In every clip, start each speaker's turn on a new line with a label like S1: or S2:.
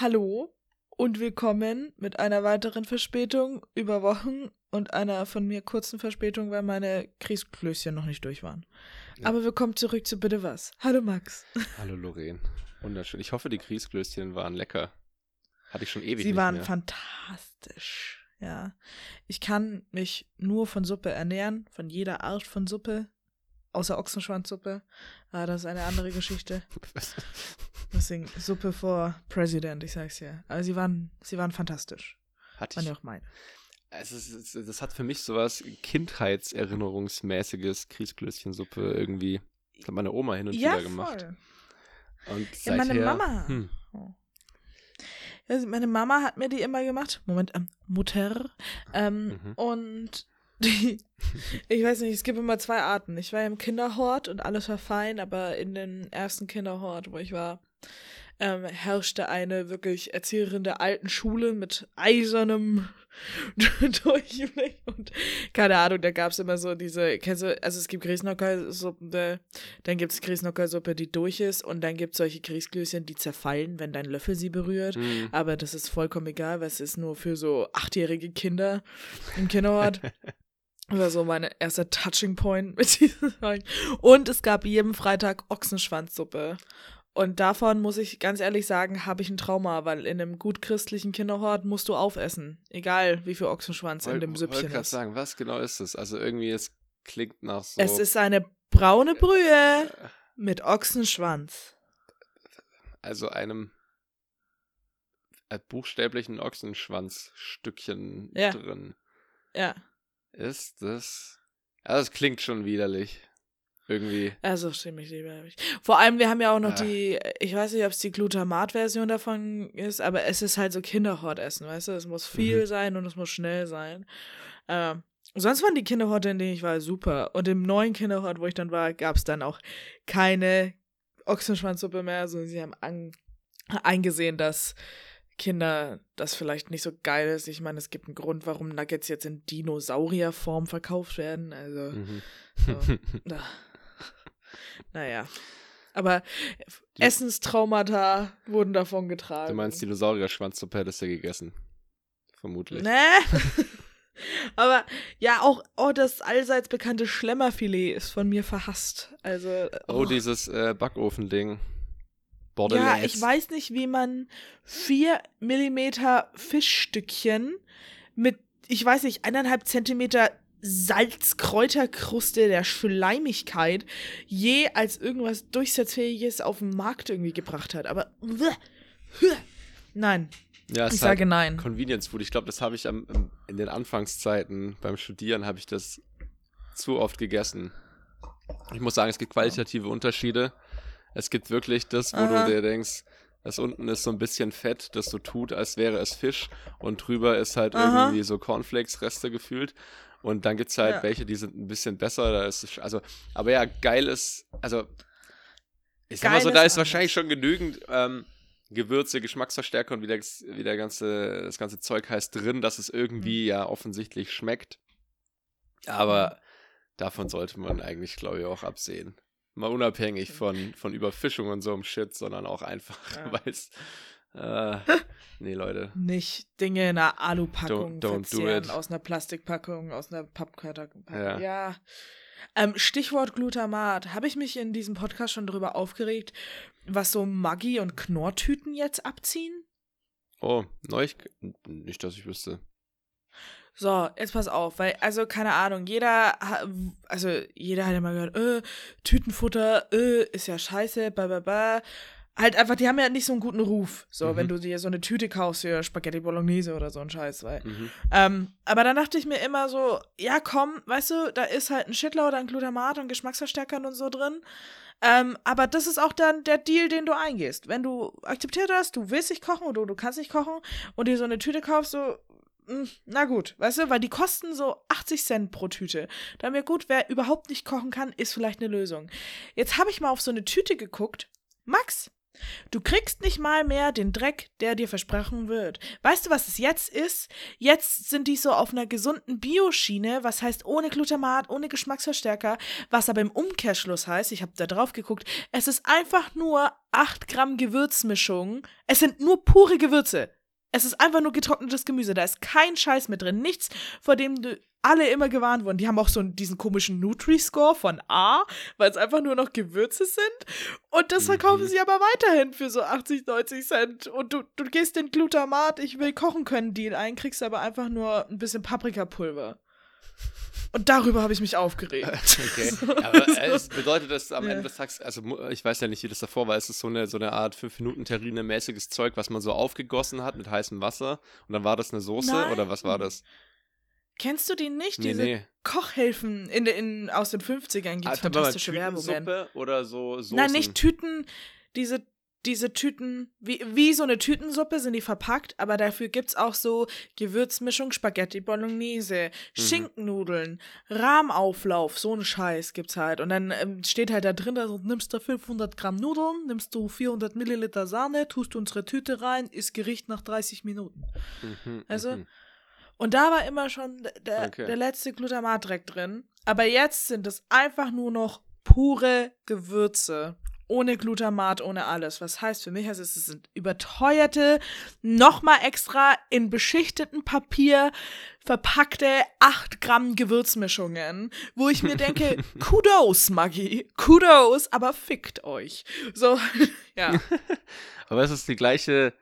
S1: Hallo und willkommen mit einer weiteren Verspätung über Wochen und einer von mir kurzen Verspätung, weil meine Grießklößchen noch nicht durch waren.
S2: Ja.
S1: Aber willkommen zurück zu Bitte was. Hallo Max.
S2: Hallo Lorraine. Wunderschön. Ich hoffe, die Grießklößchen waren lecker. Hatte ich schon ewig
S1: Sie waren
S2: mehr.
S1: fantastisch. Ja. Ich kann mich nur von Suppe ernähren, von jeder Art von Suppe, außer Ochsenschwanzsuppe. Ah, das ist eine andere Geschichte. Deswegen Suppe vor President, ich sag's ja. Aber sie waren, sie waren fantastisch.
S2: Hatte
S1: Waren
S2: ich,
S1: auch meine.
S2: also, das hat für mich sowas Kindheitserinnerungsmäßiges, Grießklößchensuppe irgendwie. Das hat meine Oma hin und
S1: Ja,
S2: wieder gemacht.
S1: voll.
S2: Und
S1: Ja, meine
S2: seither,
S1: Mama.
S2: Hm.
S1: Ja, meine Mama hat mir die immer gemacht. Moment, ähm, Mutter. Ähm,
S2: Mhm.
S1: Und ich weiß nicht, es gibt immer zwei Arten. Ich war im Kinderhort und alles war fein, aber in den ersten Kinderhort, wo ich war, ähm, herrschte eine wirklich Erzieherin der alten Schule mit eisernem Durchblick und keine Ahnung, da gab es immer so diese, kennst du, also es gibt Grießnockersuppe, dann gibt es Grießnockersuppe, die durch ist und dann gibt es solche Grießglöschen, die zerfallen, wenn dein Löffel sie berührt.
S2: hm.
S1: Aber das ist vollkommen egal, weil es ist nur für so achtjährige Kinder im Kinderhort. Das war so mein erster Touching Point mit diesem Zeug. Und es gab jeden Freitag Ochsenschwanzsuppe. Und davon muss ich ganz ehrlich sagen, habe ich ein Trauma, weil in einem gut christlichen Kinderhort musst du aufessen. Egal, wie viel Ochsenschwanz in
S2: Wollt-
S1: dem
S2: wollte
S1: Süppchen
S2: gerade
S1: ist.
S2: sagen, was genau ist es? Also irgendwie, es klingt nach so.
S1: Es ist eine braune Brühe mit Ochsenschwanz.
S2: also einem äh, buchstäblichen Ochsenschwanzstückchen
S1: Ja.
S2: drin.
S1: Ja,
S2: Ist das. Also es klingt schon widerlich. Irgendwie.
S1: also ziemlich lieblich. Vor allem, wir haben ja auch noch
S2: Ah.
S1: die, ich weiß nicht, ob es die Glutamat-Version davon ist, aber es ist halt so Kinderhort-Essen, weißt du? Es muss viel
S2: Mhm.
S1: sein und es muss schnell sein. Ähm, sonst waren die Kinderhorte, in denen ich war, super. Und im neuen Kinderhort, wo ich dann war, gab es dann auch keine Ochsenschwanzsuppe mehr. Also sie haben eingesehen, dass Kinder das vielleicht nicht so geil ist. Ich meine, es gibt einen Grund, warum Nuggets jetzt in Dinosaurierform verkauft werden. Also,
S2: Mhm.
S1: so. Na. naja. Aber
S2: Die-
S1: Essenstraumata wurden davon getragen.
S2: Du meinst Dinosaurier-Schwanzsuppe hättest du gegessen. Vermutlich.
S1: Ne? Aber ja, auch oh, das allseits bekannte Schlemmerfilet ist von mir verhasst. Also.
S2: Oh, dieses äh, Backofending. Bordelaise.
S1: Ja, ich weiß nicht, wie man vier Millimeter Fischstückchen mit, ich weiß nicht, eineinhalb Zentimeter Salzkräuterkruste der Schleimigkeit je als irgendwas Durchsetzfähiges auf den Markt irgendwie gebracht hat. Aber nein,
S2: Ja,
S1: ich
S2: ist halt
S1: sage nein.
S2: Convenience Food. Ich glaube, das habe ich am, in den Anfangszeiten beim Studieren habe ich das zu oft gegessen. Ich muss sagen, es gibt qualitative Unterschiede. Es gibt wirklich das, wo
S1: Aha.
S2: du dir denkst, das unten ist so ein bisschen Fett, das so tut, als wäre es Fisch und drüber ist halt
S1: Aha.
S2: irgendwie so Cornflakes-Reste gefühlt. Und dann gibt es halt
S1: Ja.
S2: welche, die sind ein bisschen besser. Da ist also, aber ja, geil ist, also ich sag mal so, da
S1: ist
S2: wahrscheinlich schon genügend ähm, Gewürze, Geschmacksverstärker und wie, das, wie der ganze, das ganze Zeug heißt drin, dass es
S1: Mhm.
S2: irgendwie ja offensichtlich schmeckt. Aber davon sollte man eigentlich, glaube ich, auch absehen. Mal unabhängig von, von Überfischung und so einem Shit, sondern auch einfach,
S1: Ja.
S2: weil es. Äh, nee, Leute.
S1: Nicht Dinge in einer Alupackung
S2: Don't- don't do
S1: verzehren, aus einer Plastikpackung, aus einer Pappkarton.
S2: Ja.
S1: ja. Ähm, Stichwort Glutamat. Habe ich mich in diesem Podcast schon darüber aufgeregt, was so Maggi- und Knorrtüten jetzt abziehen?
S2: Oh, Neuig. Nicht, dass ich wüsste.
S1: So, jetzt pass auf, weil, also, keine Ahnung, jeder, also, jeder hat ja mal gehört, äh, Tütenfutter, äh, ist ja scheiße, bla, bla, bla. Halt einfach, die haben ja nicht so einen guten Ruf. So,
S2: Mhm.
S1: wenn du dir so eine Tüte kaufst für Spaghetti Bolognese oder so ein Scheiß, weil.
S2: Mhm.
S1: Ähm, aber dann dachte ich mir immer so, ja komm, weißt du, da ist halt ein Shitload an Glutamat und Geschmacksverstärkern und so drin. Ähm, aber das ist auch dann der Deal, den du eingehst. Wenn du akzeptiert hast, du willst nicht kochen oder du kannst nicht kochen und dir so eine Tüte kaufst, so, na gut, weißt du, weil die kosten so 80 Cent pro Tüte. Da mir gut, wer überhaupt nicht kochen kann, ist vielleicht eine Lösung. Jetzt habe ich mal auf so eine Tüte geguckt. Max, Du kriegst nicht mal mehr den Dreck, der dir versprochen wird. Weißt du, was es jetzt ist? Jetzt sind die so auf einer gesunden Bioschiene, was heißt ohne Glutamat, ohne Geschmacksverstärker, was aber im Umkehrschluss heißt, ich habe da drauf geguckt, es ist einfach nur 8 Gramm Gewürzmischung. Es sind nur pure Gewürze. Es ist einfach nur getrocknetes Gemüse. Da ist kein Scheiß mit drin. Nichts, vor dem du alle immer gewarnt wurden. Die haben auch so diesen komischen Nutri-Score von A, weil es einfach nur noch Gewürze sind. Und das verkaufen
S2: Mhm.
S1: sie aber weiterhin für so 80, 90 Cent. Und du, du gehst den Glutamat, ich will kochen können Deal ein, kriegst aber einfach nur ein bisschen Paprikapulver. Und darüber habe ich mich aufgeregt.
S2: Okay. Aber äh, es bedeutet das am
S1: Ja.
S2: Ende des Tages, also ich weiß ja nicht, wie das davor war, es ist so eine, so eine Art 5-Minuten-Terrine-mäßiges Zeug, was man so aufgegossen hat mit heißem Wasser und dann war das eine Soße
S1: Nein.
S2: oder was war das?
S1: Kennst du die nicht?
S2: Nee,
S1: Diese
S2: nee.
S1: Kochhilfen in, in, aus den 50ern gibt es fantastische Werbungen.
S2: Tütensuppe oder so Soßen?
S1: Nein, nicht Tüten, diese, diese Tüten, wie, wie so eine Tütensuppe sind die verpackt, aber dafür gibt's auch so Gewürzmischung, Spaghetti Bolognese,
S2: Mhm.
S1: Schinkennudeln, Rahmauflauf, so ein Scheiß gibt's halt. Und dann ähm, steht halt da drin, also nimmst du 500 Gramm Nudeln, nimmst du 400 Milliliter Sahne, tust du unsere Tüte rein, ist Gericht nach 30 Minuten.
S2: Mhm,
S1: Also,
S2: mhm.
S1: Und da war immer schon der,
S2: Okay.
S1: der letzte Glutamat direkt drin. Aber jetzt sind es einfach nur noch pure Gewürze. Ohne Glutamat, ohne alles. Was heißt für mich, also es sind überteuerte, nochmal extra in beschichteten Papier verpackte 8 Gramm Gewürzmischungen, wo ich mir denke, Kudos, Maggi, Kudos, aber fickt euch. So, ja.
S2: Aber es ist die gleiche,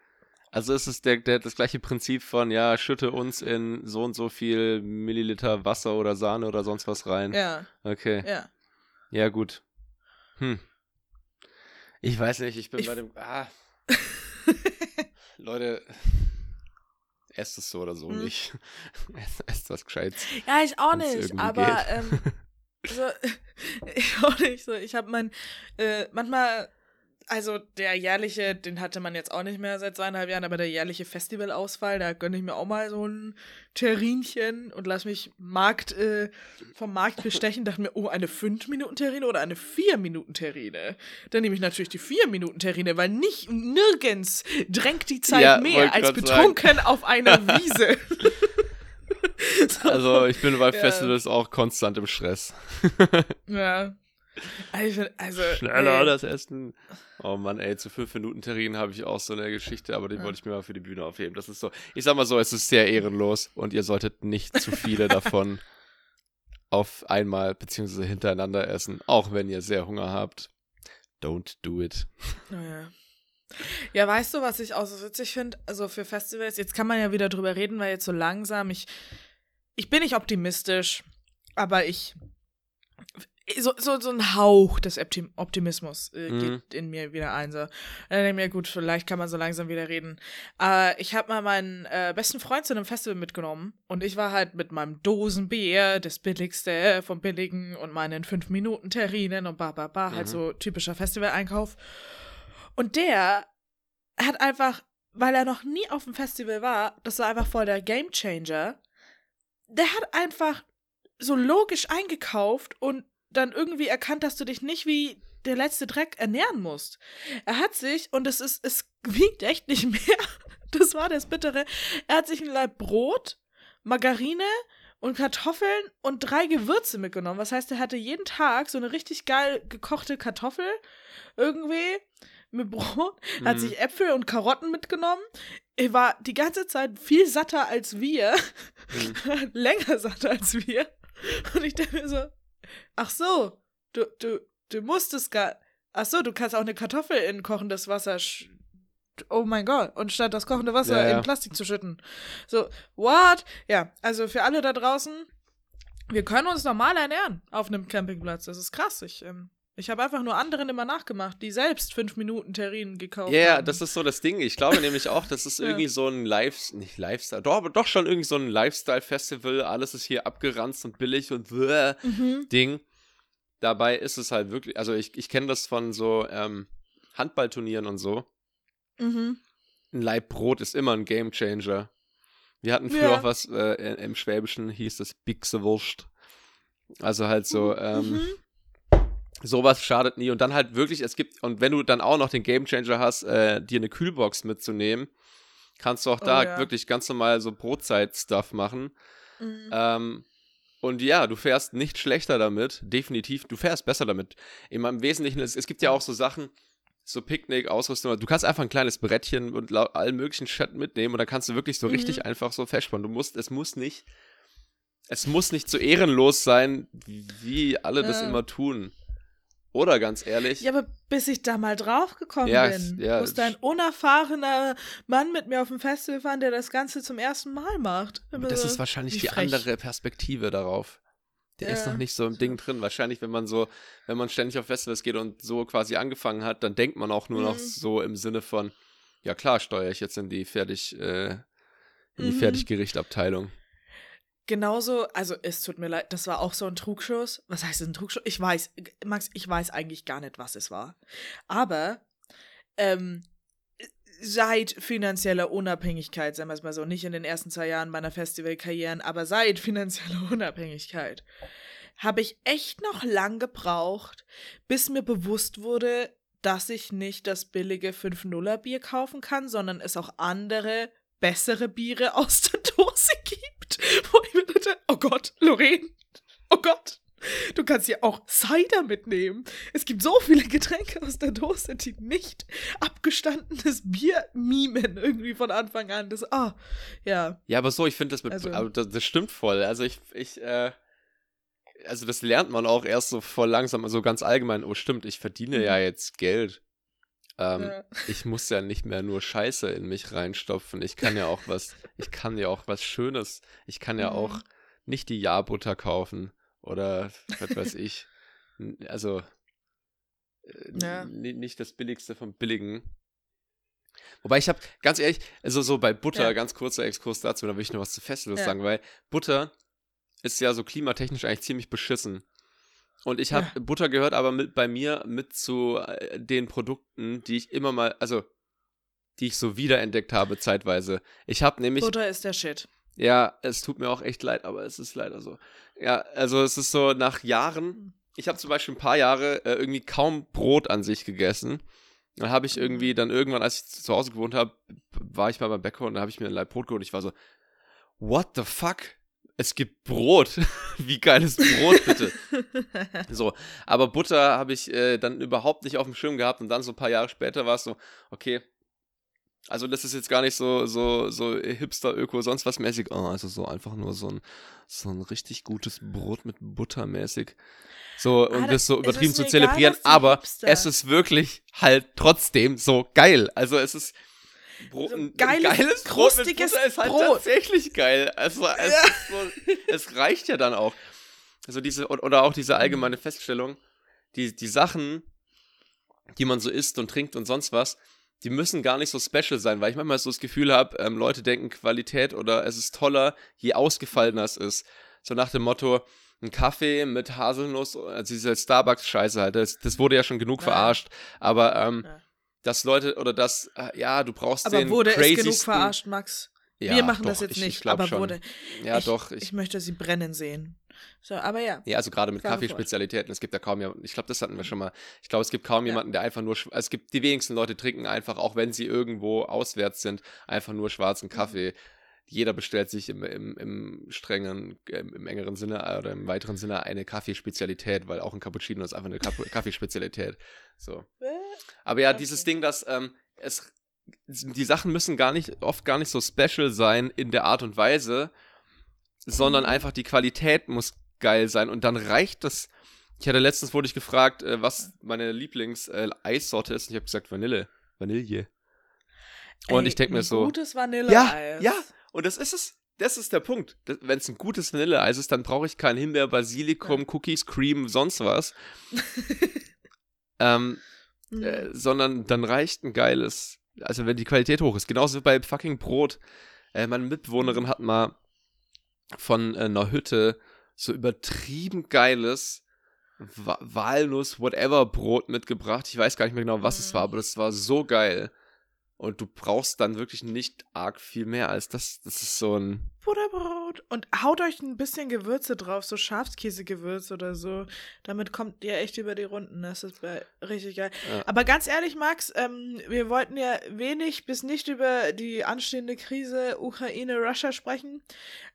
S2: also es ist der, der, das gleiche Prinzip von, ja, schütte uns in so und so viel Milliliter Wasser oder Sahne oder sonst was rein.
S1: Ja,
S2: Okay.
S1: ja.
S2: Ja, gut. Hm. Ich weiß nicht, ich bin
S1: Ich-
S2: bei dem. Ah. Leute, esst es so oder so
S1: Hm.
S2: nicht. esst, esst was Gescheites.
S1: Ja, ich auch nicht, aber ähm, so, ich auch nicht so. Ich habe mein, äh, manchmal, also der jährliche, den hatte man jetzt auch nicht mehr seit zweieinhalb Jahren, aber der jährliche Festivalausfall, da gönne ich mir auch mal so ein Terrinchen und lass mich Markt, äh, vom Markt bestechen, dachte mir, oh, eine 5-Minuten-Terrine oder eine 4-Minuten-Terrine? Dann nehme ich natürlich die 4-Minuten-Terrine, weil nicht, nirgends drängt die Zeit
S2: Ja,
S1: mehr als betrunken auf einer Wiese. So.
S2: Also, ich bin bei
S1: Ja.
S2: Festivals auch konstant im Stress.
S1: Ja. Also, also
S2: Schneller
S1: ey,
S2: das Essen. Oh Mann, ey, zu 5 Minuten Terrinen habe ich auch so eine Geschichte, aber die
S1: Ja.
S2: wollte ich mir mal für die Bühne aufheben. Das ist so, ich sag mal so, es ist sehr ehrenlos und ihr solltet nicht zu viele davon auf einmal beziehungsweise hintereinander essen, auch wenn ihr sehr Hunger habt. Don't do it.
S1: Naja. Ja, weißt du, was ich auch so witzig finde? Also für Festivals, jetzt kann man ja wieder drüber reden, weil jetzt so langsam, ich, ich bin nicht optimistisch, aber ich, so, so, so ein Hauch des Optim Optimismus äh,
S2: Mhm.
S1: geht in mir wieder ein. So. Und dann denke ich mir, gut, vielleicht kann man so langsam wieder reden. Äh, ich habe mal meinen äh, besten Freund zu einem Festival mitgenommen und ich war halt mit meinem Dosenbier, das billigste vom Billigen und meinen 5-Minuten-Terrinen und ba, ba, ba, halt
S2: Mhm.
S1: so typischer Festivaleinkauf. Und der hat einfach, weil er noch nie auf dem Festival war, das war einfach voll der Gamechanger. Der hat einfach so logisch eingekauft und dann irgendwie erkannt, dass du dich nicht wie der letzte Dreck ernähren musst. Er hat sich, und es ist, es wiegt echt nicht mehr, das war das Bittere, er hat sich ein Laib Brot, Margarine und Kartoffeln und drei Gewürze mitgenommen. Was heißt, er hatte jeden Tag so eine richtig geil gekochte Kartoffel irgendwie mit Brot, hat
S2: Mhm.
S1: sich Äpfel und Karotten mitgenommen. Er war die ganze Zeit viel satter als wir,
S2: Mhm.
S1: länger satter als wir. Und ich dachte mir so, ach so, du, du, du musstest gar, ach so, du kannst auch eine Kartoffel in kochendes Wasser sch Oh mein Gott. Und statt das kochende Wasser
S2: Ja, ja.
S1: in Plastik zu schütten. So, what? Ja, also für alle da draußen, wir können uns normal ernähren auf einem Campingplatz. Das ist krass. Ich, ähm, ich habe einfach nur anderen immer nachgemacht, die selbst fünf Minuten Terrinen gekauft
S2: Ja, yeah,
S1: haben.
S2: das ist so das Ding. Ich glaube nämlich auch, das ist
S1: Ja.
S2: irgendwie so ein Live, nicht Lifestyle, doch, aber doch schon irgendwie so ein Lifestyle-Festival. Alles ist hier abgeranzt und billig und bläh
S1: Mhm.
S2: Ding. Dabei ist es halt wirklich, also ich, ich kenne das von so ähm, Handballturnieren und so.
S1: Mhm.
S2: Ein Laib Brot ist immer ein Gamechanger. Wir hatten früher
S1: Ja.
S2: auch was, äh, im Schwäbischen hieß das Bixewurst. Also halt so, ähm,
S1: Mhm.
S2: Sowas schadet nie. Und dann halt wirklich, es gibt, und wenn du dann auch noch den Gamechanger hast, äh, dir eine Kühlbox mitzunehmen, kannst du auch
S1: Oh,
S2: da
S1: ja.
S2: wirklich ganz normal so Brotzeit-Stuff machen.
S1: Mhm.
S2: Ähm, und ja, du fährst nicht schlechter damit, definitiv. Du fährst besser damit. Immer im Wesentlichen, es, es gibt ja auch so Sachen, so Picknick, Ausrüstung. Du kannst einfach ein kleines Brettchen und allen möglichen Shit mitnehmen und dann kannst du wirklich so
S1: Mhm.
S2: richtig einfach so festspannen. Du musst, es muss nicht, es muss nicht so ehrenlos sein, wie alle das immer tun. Oder ganz ehrlich,
S1: Ja, aber bis ich da mal draufgekommen
S2: Ja, es-
S1: bin,
S2: ja,
S1: musste ein unerfahrener Mann mit mir auf dem Festival fahren, der das Ganze zum ersten Mal macht.
S2: das ist wahrscheinlich
S1: wie
S2: die
S1: frech.
S2: andere Perspektive darauf. Der ist
S1: Ja.
S2: noch nicht so im Ding drin. Wahrscheinlich, wenn man so, wenn man ständig auf Festivals geht und so quasi angefangen hat, dann denkt man auch nur noch
S1: Mhm.
S2: so im Sinne von, ja klar, steuere ich jetzt in die fertig, äh, in die
S1: Mhm.
S2: Fertiggerichtabteilung.
S1: Genauso, also es tut mir leid, das war auch so ein Trugschuss. Was heißt ein Trugschuss? Ich weiß, Max, ich weiß eigentlich gar nicht, was es war. Aber ähm, seit finanzieller Unabhängigkeit, sagen wir es mal so, nicht in den ersten zwei Jahren meiner Festivalkarrieren, aber seit finanzieller Unabhängigkeit, habe ich echt noch lang gebraucht, bis mir bewusst wurde, dass ich nicht das billige 5-0er-Bier kaufen kann, sondern es auch andere, bessere Biere aus der Dose gibt. Wo ich mir dachte, oh Gott, Lorraine, oh Gott, du kannst ja auch Cider mitnehmen. Es gibt so viele Getränke aus der Dose, die nicht abgestandenes Bier mimen irgendwie von Anfang an. Das, ah, ja.
S2: Ja, aber so, ich finde das mit,
S1: Also-
S2: das, das stimmt voll. Also ich, ich, äh, also das lernt man auch erst so voll langsam, so ganz allgemein, oh stimmt, ich verdiene
S1: Mhm.
S2: ja jetzt Geld. Ähm,
S1: ja.
S2: ich muss ja nicht mehr nur Scheiße in mich reinstopfen. Ich kann ja auch was, ich kann ja auch was Schönes. Ich kann ja
S1: Mhm.
S2: auch nicht die Jahrbutter kaufen oder was weiß ich. Also äh,
S1: Ja.
S2: nicht das Billigste vom Billigen. Wobei ich habe, ganz ehrlich, also so bei Butter,
S1: Ja.
S2: ganz kurzer Exkurs dazu, da will ich noch was zu Festivals
S1: Ja.
S2: sagen, weil Butter ist ja so klimatechnisch eigentlich ziemlich beschissen. Und ich habe
S1: Ja.
S2: Butter gehört, aber mit bei mir mit zu äh, den Produkten, die ich immer mal, also die ich so wiederentdeckt habe zeitweise. Ich habe nämlich,
S1: Butter ist der Shit.
S2: ja, es tut mir auch echt leid, aber es ist leider so. Ja, also es ist so nach Jahren, ich habe zum Beispiel ein paar Jahre äh, irgendwie kaum Brot an sich gegessen. Dann habe ich irgendwie dann irgendwann, als ich zu Hause gewohnt habe, war ich mal beim Bäcker und da habe ich mir ein Leib Brot geholt. Ich war so, what the fuck? Es gibt Brot. Wie geil ist Brot bitte? So, aber Butter habe ich äh, dann überhaupt nicht auf dem Schirm gehabt und dann so ein paar Jahre später war es so, okay, also das ist jetzt gar nicht so, so, so Hipster-Öko, sonst was mäßig, oh, also so einfach nur so ein, so ein richtig gutes Brot mit Butter mäßig. So, um
S1: Ah,
S2: das so übertrieben zu zelebrieren,
S1: egal,
S2: aber
S1: Hipster-
S2: es ist wirklich halt trotzdem so geil. Also es ist Bro
S1: So
S2: ein, ein
S1: geiles,
S2: geiles Brot
S1: krustiges
S2: Butter ist halt
S1: Brot.
S2: tatsächlich geil. Also es,
S1: Ja.
S2: so, es reicht ja dann auch. Also diese, oder auch diese allgemeine. Feststellung, die, die Sachen, die man so isst und trinkt und sonst was, die müssen gar nicht so special sein, weil ich manchmal so das Gefühl habe, ähm, Leute denken Qualität oder es ist toller, je ausgefallener es ist. So nach dem Motto, ein Kaffee mit Haselnuss, also diese Starbucks-Scheiße halt, das, das wurde ja schon genug
S1: Ja.
S2: verarscht, aber ähm,
S1: Ja.
S2: Dass Leute oder das, äh, ja, du brauchst
S1: Aber
S2: den
S1: wurde es genug verarscht, Max?
S2: Ja,
S1: Wir machen
S2: doch,
S1: das jetzt
S2: ich- ich
S1: nicht,
S2: glaub
S1: aber
S2: schon.
S1: wurde.
S2: Ja,
S1: ich,
S2: doch,
S1: Ich,
S2: ich,
S1: möchte sie brennen sehen. So, aber ja.
S2: Ja, also gerade mit. Kaffeespezialitäten, es gibt ja kaum jemanden, ich glaube, das hatten wir schon mal. Ich glaube, es gibt kaum
S1: Ja.
S2: jemanden, der einfach nur, schw- es gibt die wenigsten Leute trinken einfach, auch wenn sie irgendwo auswärts sind, einfach nur
S1: Mhm.
S2: schwarzen Kaffee. Jeder bestellt sich im, im, im strengen, im, im engeren Sinne äh, oder im weiteren Sinne eine Kaffeespezialität, weil auch ein Cappuccino ist einfach eine Kaff- Kaffeespezialität. So. Aber ja,
S1: Okay.
S2: dieses Ding, dass ähm, es die Sachen müssen gar nicht, oft gar nicht so special sein in der Art und Weise, sondern
S1: Mhm.
S2: einfach die Qualität muss geil sein und dann reicht das. Ich hatte letztens wurde ich gefragt, äh, was meine Lieblings-Eissorte ist und ich habe gesagt Vanille. Vanille. Und
S1: Ey,
S2: ich denke mir
S1: ein
S2: so,
S1: Gutes Vanilleeis.
S2: ja, und das ist es. Das ist der Punkt. Wenn es ein gutes Vanilleeis ist, dann brauche ich kein Himbeer, Basilikum, Cookies, Cream, sonst was. ähm,
S1: Mhm.
S2: äh, sondern dann reicht ein geiles, also wenn die Qualität hoch ist. Genauso wie bei fucking Brot. Äh, meine Mitbewohnerin hat mal von äh, einer Hütte so übertrieben geiles Wa Walnuss, whatever Brot mitgebracht. Ich weiß gar nicht mehr genau, was es
S1: Mhm.
S2: war, aber das war so geil. Und du brauchst dann wirklich nicht arg viel mehr als das. Das ist so ein.
S1: Butterbrot. Und haut euch ein bisschen Gewürze drauf, so Schafskäsegewürz oder so. Damit kommt ihr echt über die Runden. Das ist richtig geil.
S2: Ja.
S1: Aber ganz ehrlich, Max, ähm, wir wollten ja wenig bis nicht über die anstehende Krise Ukraine-Russia sprechen.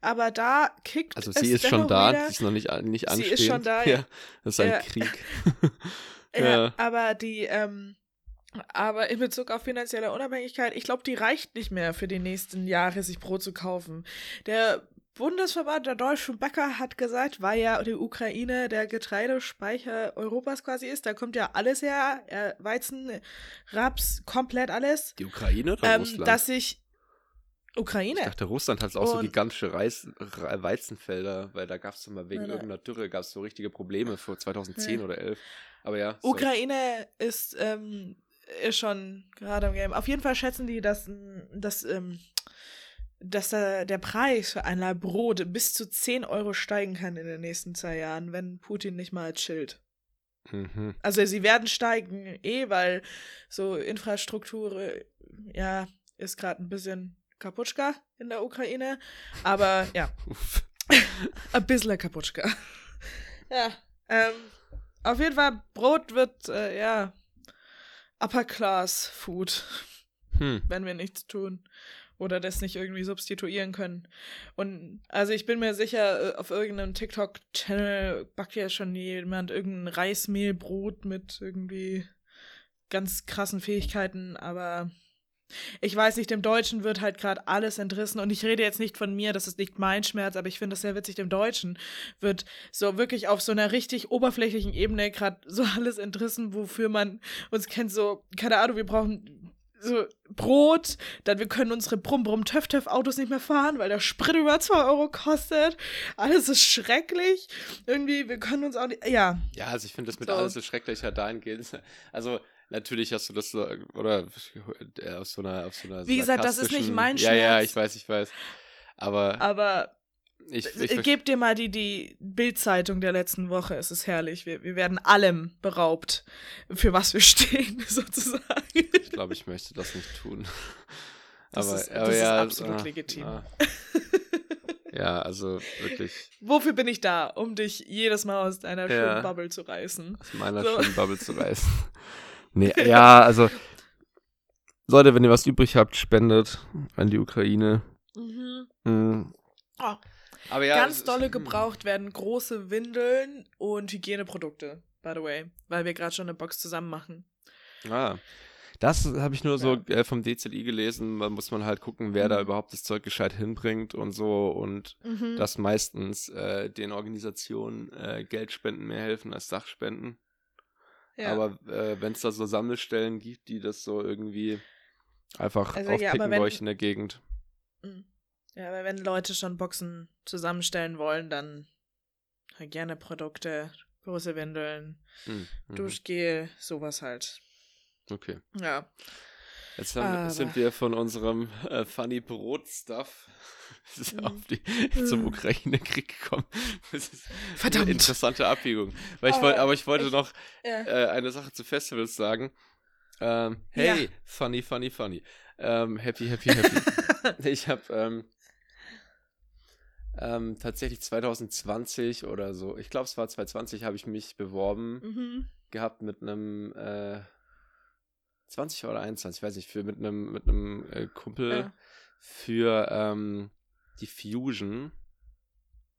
S1: Aber da kickt
S2: Also
S1: es
S2: sie ist schon da,
S1: wieder.
S2: sie ist noch nicht, an- nicht
S1: Sie ist
S2: anstehend.
S1: schon da,
S2: ja.
S1: ja.
S2: Das ist ein
S1: Ja.
S2: Krieg.
S1: Ja. aber die, ähm, aber in Bezug auf finanzielle Unabhängigkeit, ich glaube, die reicht nicht mehr für die nächsten Jahre, sich Brot zu kaufen. Der Bundesverband der deutschen Bäcker hat gesagt, weil ja die Ukraine der Getreidespeicher Europas quasi ist, da kommt ja alles her, äh, Weizen, Raps, komplett alles,
S2: Die Ukraine oder
S1: ähm,
S2: Russland?
S1: dass sich
S2: ich
S1: Ukraine,
S2: dachte, Russland hat auch so
S1: Und-
S2: gigantische Reis, Re- Weizenfelder, weil da gab es mal wegen
S1: Nein, nein.
S2: irgendeiner Dürre gab es so richtige Probleme vor 2010
S1: Ja.
S2: oder 11. Aber ja. so.
S1: Ukraine ist, ähm, ist schon gerade im Game. Auf jeden Fall schätzen die, dass, ähm, dass, ähm, dass äh, der Preis für ein Laib Brot bis zu 10 Euro steigen kann in den nächsten zwei Jahren, wenn Putin nicht mal chillt.
S2: Mhm.
S1: Also sie werden steigen, eh, weil so Infrastruktur, äh, ja, ist gerade ein bisschen kaputschka in der Ukraine. Aber ja, ein bisschen kaputschka. ja, ähm, auf jeden Fall, Brot wird, äh, ja, Upper Class Food,
S2: Hm.
S1: wenn wir nichts tun. Oder das nicht irgendwie substituieren können. Und also ich bin mir sicher, äh, auf irgendeinem TikTok-Channel backt ja schon jemand irgendein Reismehlbrot mit irgendwie ganz krassen Fähigkeiten, aber ich weiß nicht, dem Deutschen wird halt gerade alles entrissen und ich rede jetzt nicht von mir, das ist nicht mein Schmerz, aber ich finde das sehr witzig, dem Deutschen wird so wirklich auf so einer richtig oberflächlichen Ebene gerade so alles entrissen, wofür man uns kennt, so, keine Ahnung, wir brauchen so Brot, dann wir können unsere Brumm-Brumm-Töff-Töff-Autos nicht mehr fahren, weil der Sprit über 2 Euro kostet. Alles ist schrecklich. Irgendwie, wir können uns auch nicht, ja,
S2: Ja, also ich finde das mit
S1: So.
S2: alles so schrecklich ja dahingehend. Also natürlich hast du das so, oder äh, aus so einer, auf so einer
S1: Wie gesagt, das ist nicht mein
S2: Ja, ja,
S1: Schmerz.
S2: ich weiß, ich weiß. Aber
S1: aber
S2: ich, ich,
S1: Äh, Gebt dir mal die, die Bildzeitung der letzten Woche. Es ist herrlich. Wir, wir werden allem beraubt, für was wir stehen, sozusagen.
S2: ich glaube, ich möchte das nicht tun.
S1: Das
S2: aber,
S1: ist-
S2: aber
S1: das ist
S2: ja,
S1: absolut
S2: ah,
S1: legitim.
S2: ah. Ja, also wirklich
S1: Wofür bin ich da? Um dich jedes Mal aus deiner
S2: Ja.
S1: schönen Bubble zu reißen.
S2: aus meiner
S1: So.
S2: schönen Bubble zu reißen. Nee, ja, also Leute, wenn ihr was übrig habt, spendet an die Ukraine.
S1: Mhm.
S2: Mhm.
S1: Oh,
S2: Aber ja,
S1: ganz dolle
S2: hm.
S1: gebraucht werden große Windeln und Hygieneprodukte, by the way. Weil wir gerade schon eine Box zusammen machen.
S2: Ah, das habe ich nur so
S1: Ja.
S2: äh, vom DZI gelesen. Da muss man halt gucken, wer da
S1: Mhm.
S2: überhaupt das Zeug gescheit hinbringt und so. Und
S1: Mhm.
S2: dass meistens äh, den Organisationen äh, Geldspenden mehr helfen als Sachspenden.
S1: Ja.
S2: Aber äh, wenn es da so Sammelstellen gibt, die das so irgendwie einfach
S1: Also ja,
S2: aufpicken bei
S1: wenn-
S2: euch in der Gegend.
S1: Mhm. Ja, aber wenn Leute schon Boxen zusammenstellen wollen, dann Hygieneprodukte, große Windeln,
S2: Hm, mhm.
S1: Duschgel, sowas halt.
S2: Okay.
S1: Ja.
S2: Jetzt haben,
S1: Aber-
S2: sind wir von unserem äh, Funny Brot-Stuff
S1: Mhm.
S2: auf die, zum Ukraine-Krieg gekommen. Das ist
S1: Verdammt.
S2: eine interessante Abbiegung. Weil ich
S1: Ah,
S2: wollt, aber ich wollte
S1: ich-
S2: noch
S1: Ja.
S2: äh, eine Sache zu Festivals sagen. Ähm, hey,
S1: Ja.
S2: funny, funny, funny. Ähm, happy, happy, happy. ich habe ähm, ähm, tatsächlich 2020 oder so, ich glaube es war 2020, habe ich mich beworben
S1: mhm.
S2: gehabt mit einem äh, 20 oder 21, weiß nicht, für mit einem mit einem äh, Kumpel
S1: Ja.
S2: für ähm, die Fusion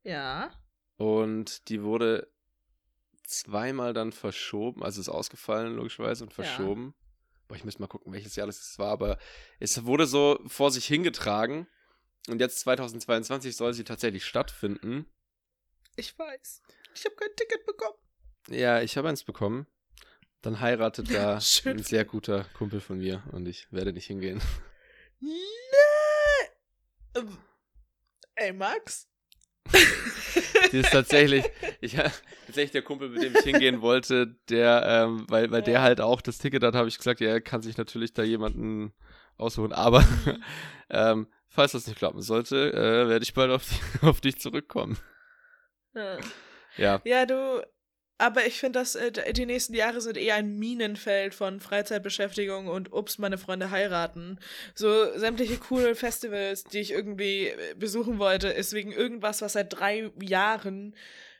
S1: Ja.
S2: und die wurde zweimal dann verschoben, also ist ausgefallen logischerweise und
S1: Ja.
S2: verschoben. Boah, ich muss mal gucken, welches Jahr das war, aber es wurde so vor sich hingetragen und jetzt 2022 soll sie tatsächlich stattfinden.
S1: Ich weiß. Ich habe kein Ticket bekommen.
S2: Ja, ich habe eins bekommen. Dann heiratet da
S1: Schön.
S2: ein sehr guter Kumpel von mir und ich werde nicht hingehen.
S1: Nee. Ähm, Ey, Max?
S2: Die ist tatsächlich, ich tatsächlich der Kumpel, mit dem ich hingehen wollte, der, ähm, weil, weil der halt auch das Ticket hat, habe ich gesagt, ja, er kann sich natürlich da jemanden aussuchen. Aber ähm, falls das nicht klappen sollte, äh, werde ich bald auf, die, auf dich zurückkommen.
S1: Ja.
S2: Ja.
S1: Ja, du, aber ich finde, dass äh, die nächsten Jahre sind eher ein Minenfeld von Freizeitbeschäftigung und ups, meine Freunde heiraten. So sämtliche coole Festivals, die ich irgendwie äh, besuchen wollte, ist wegen irgendwas, was seit drei Jahren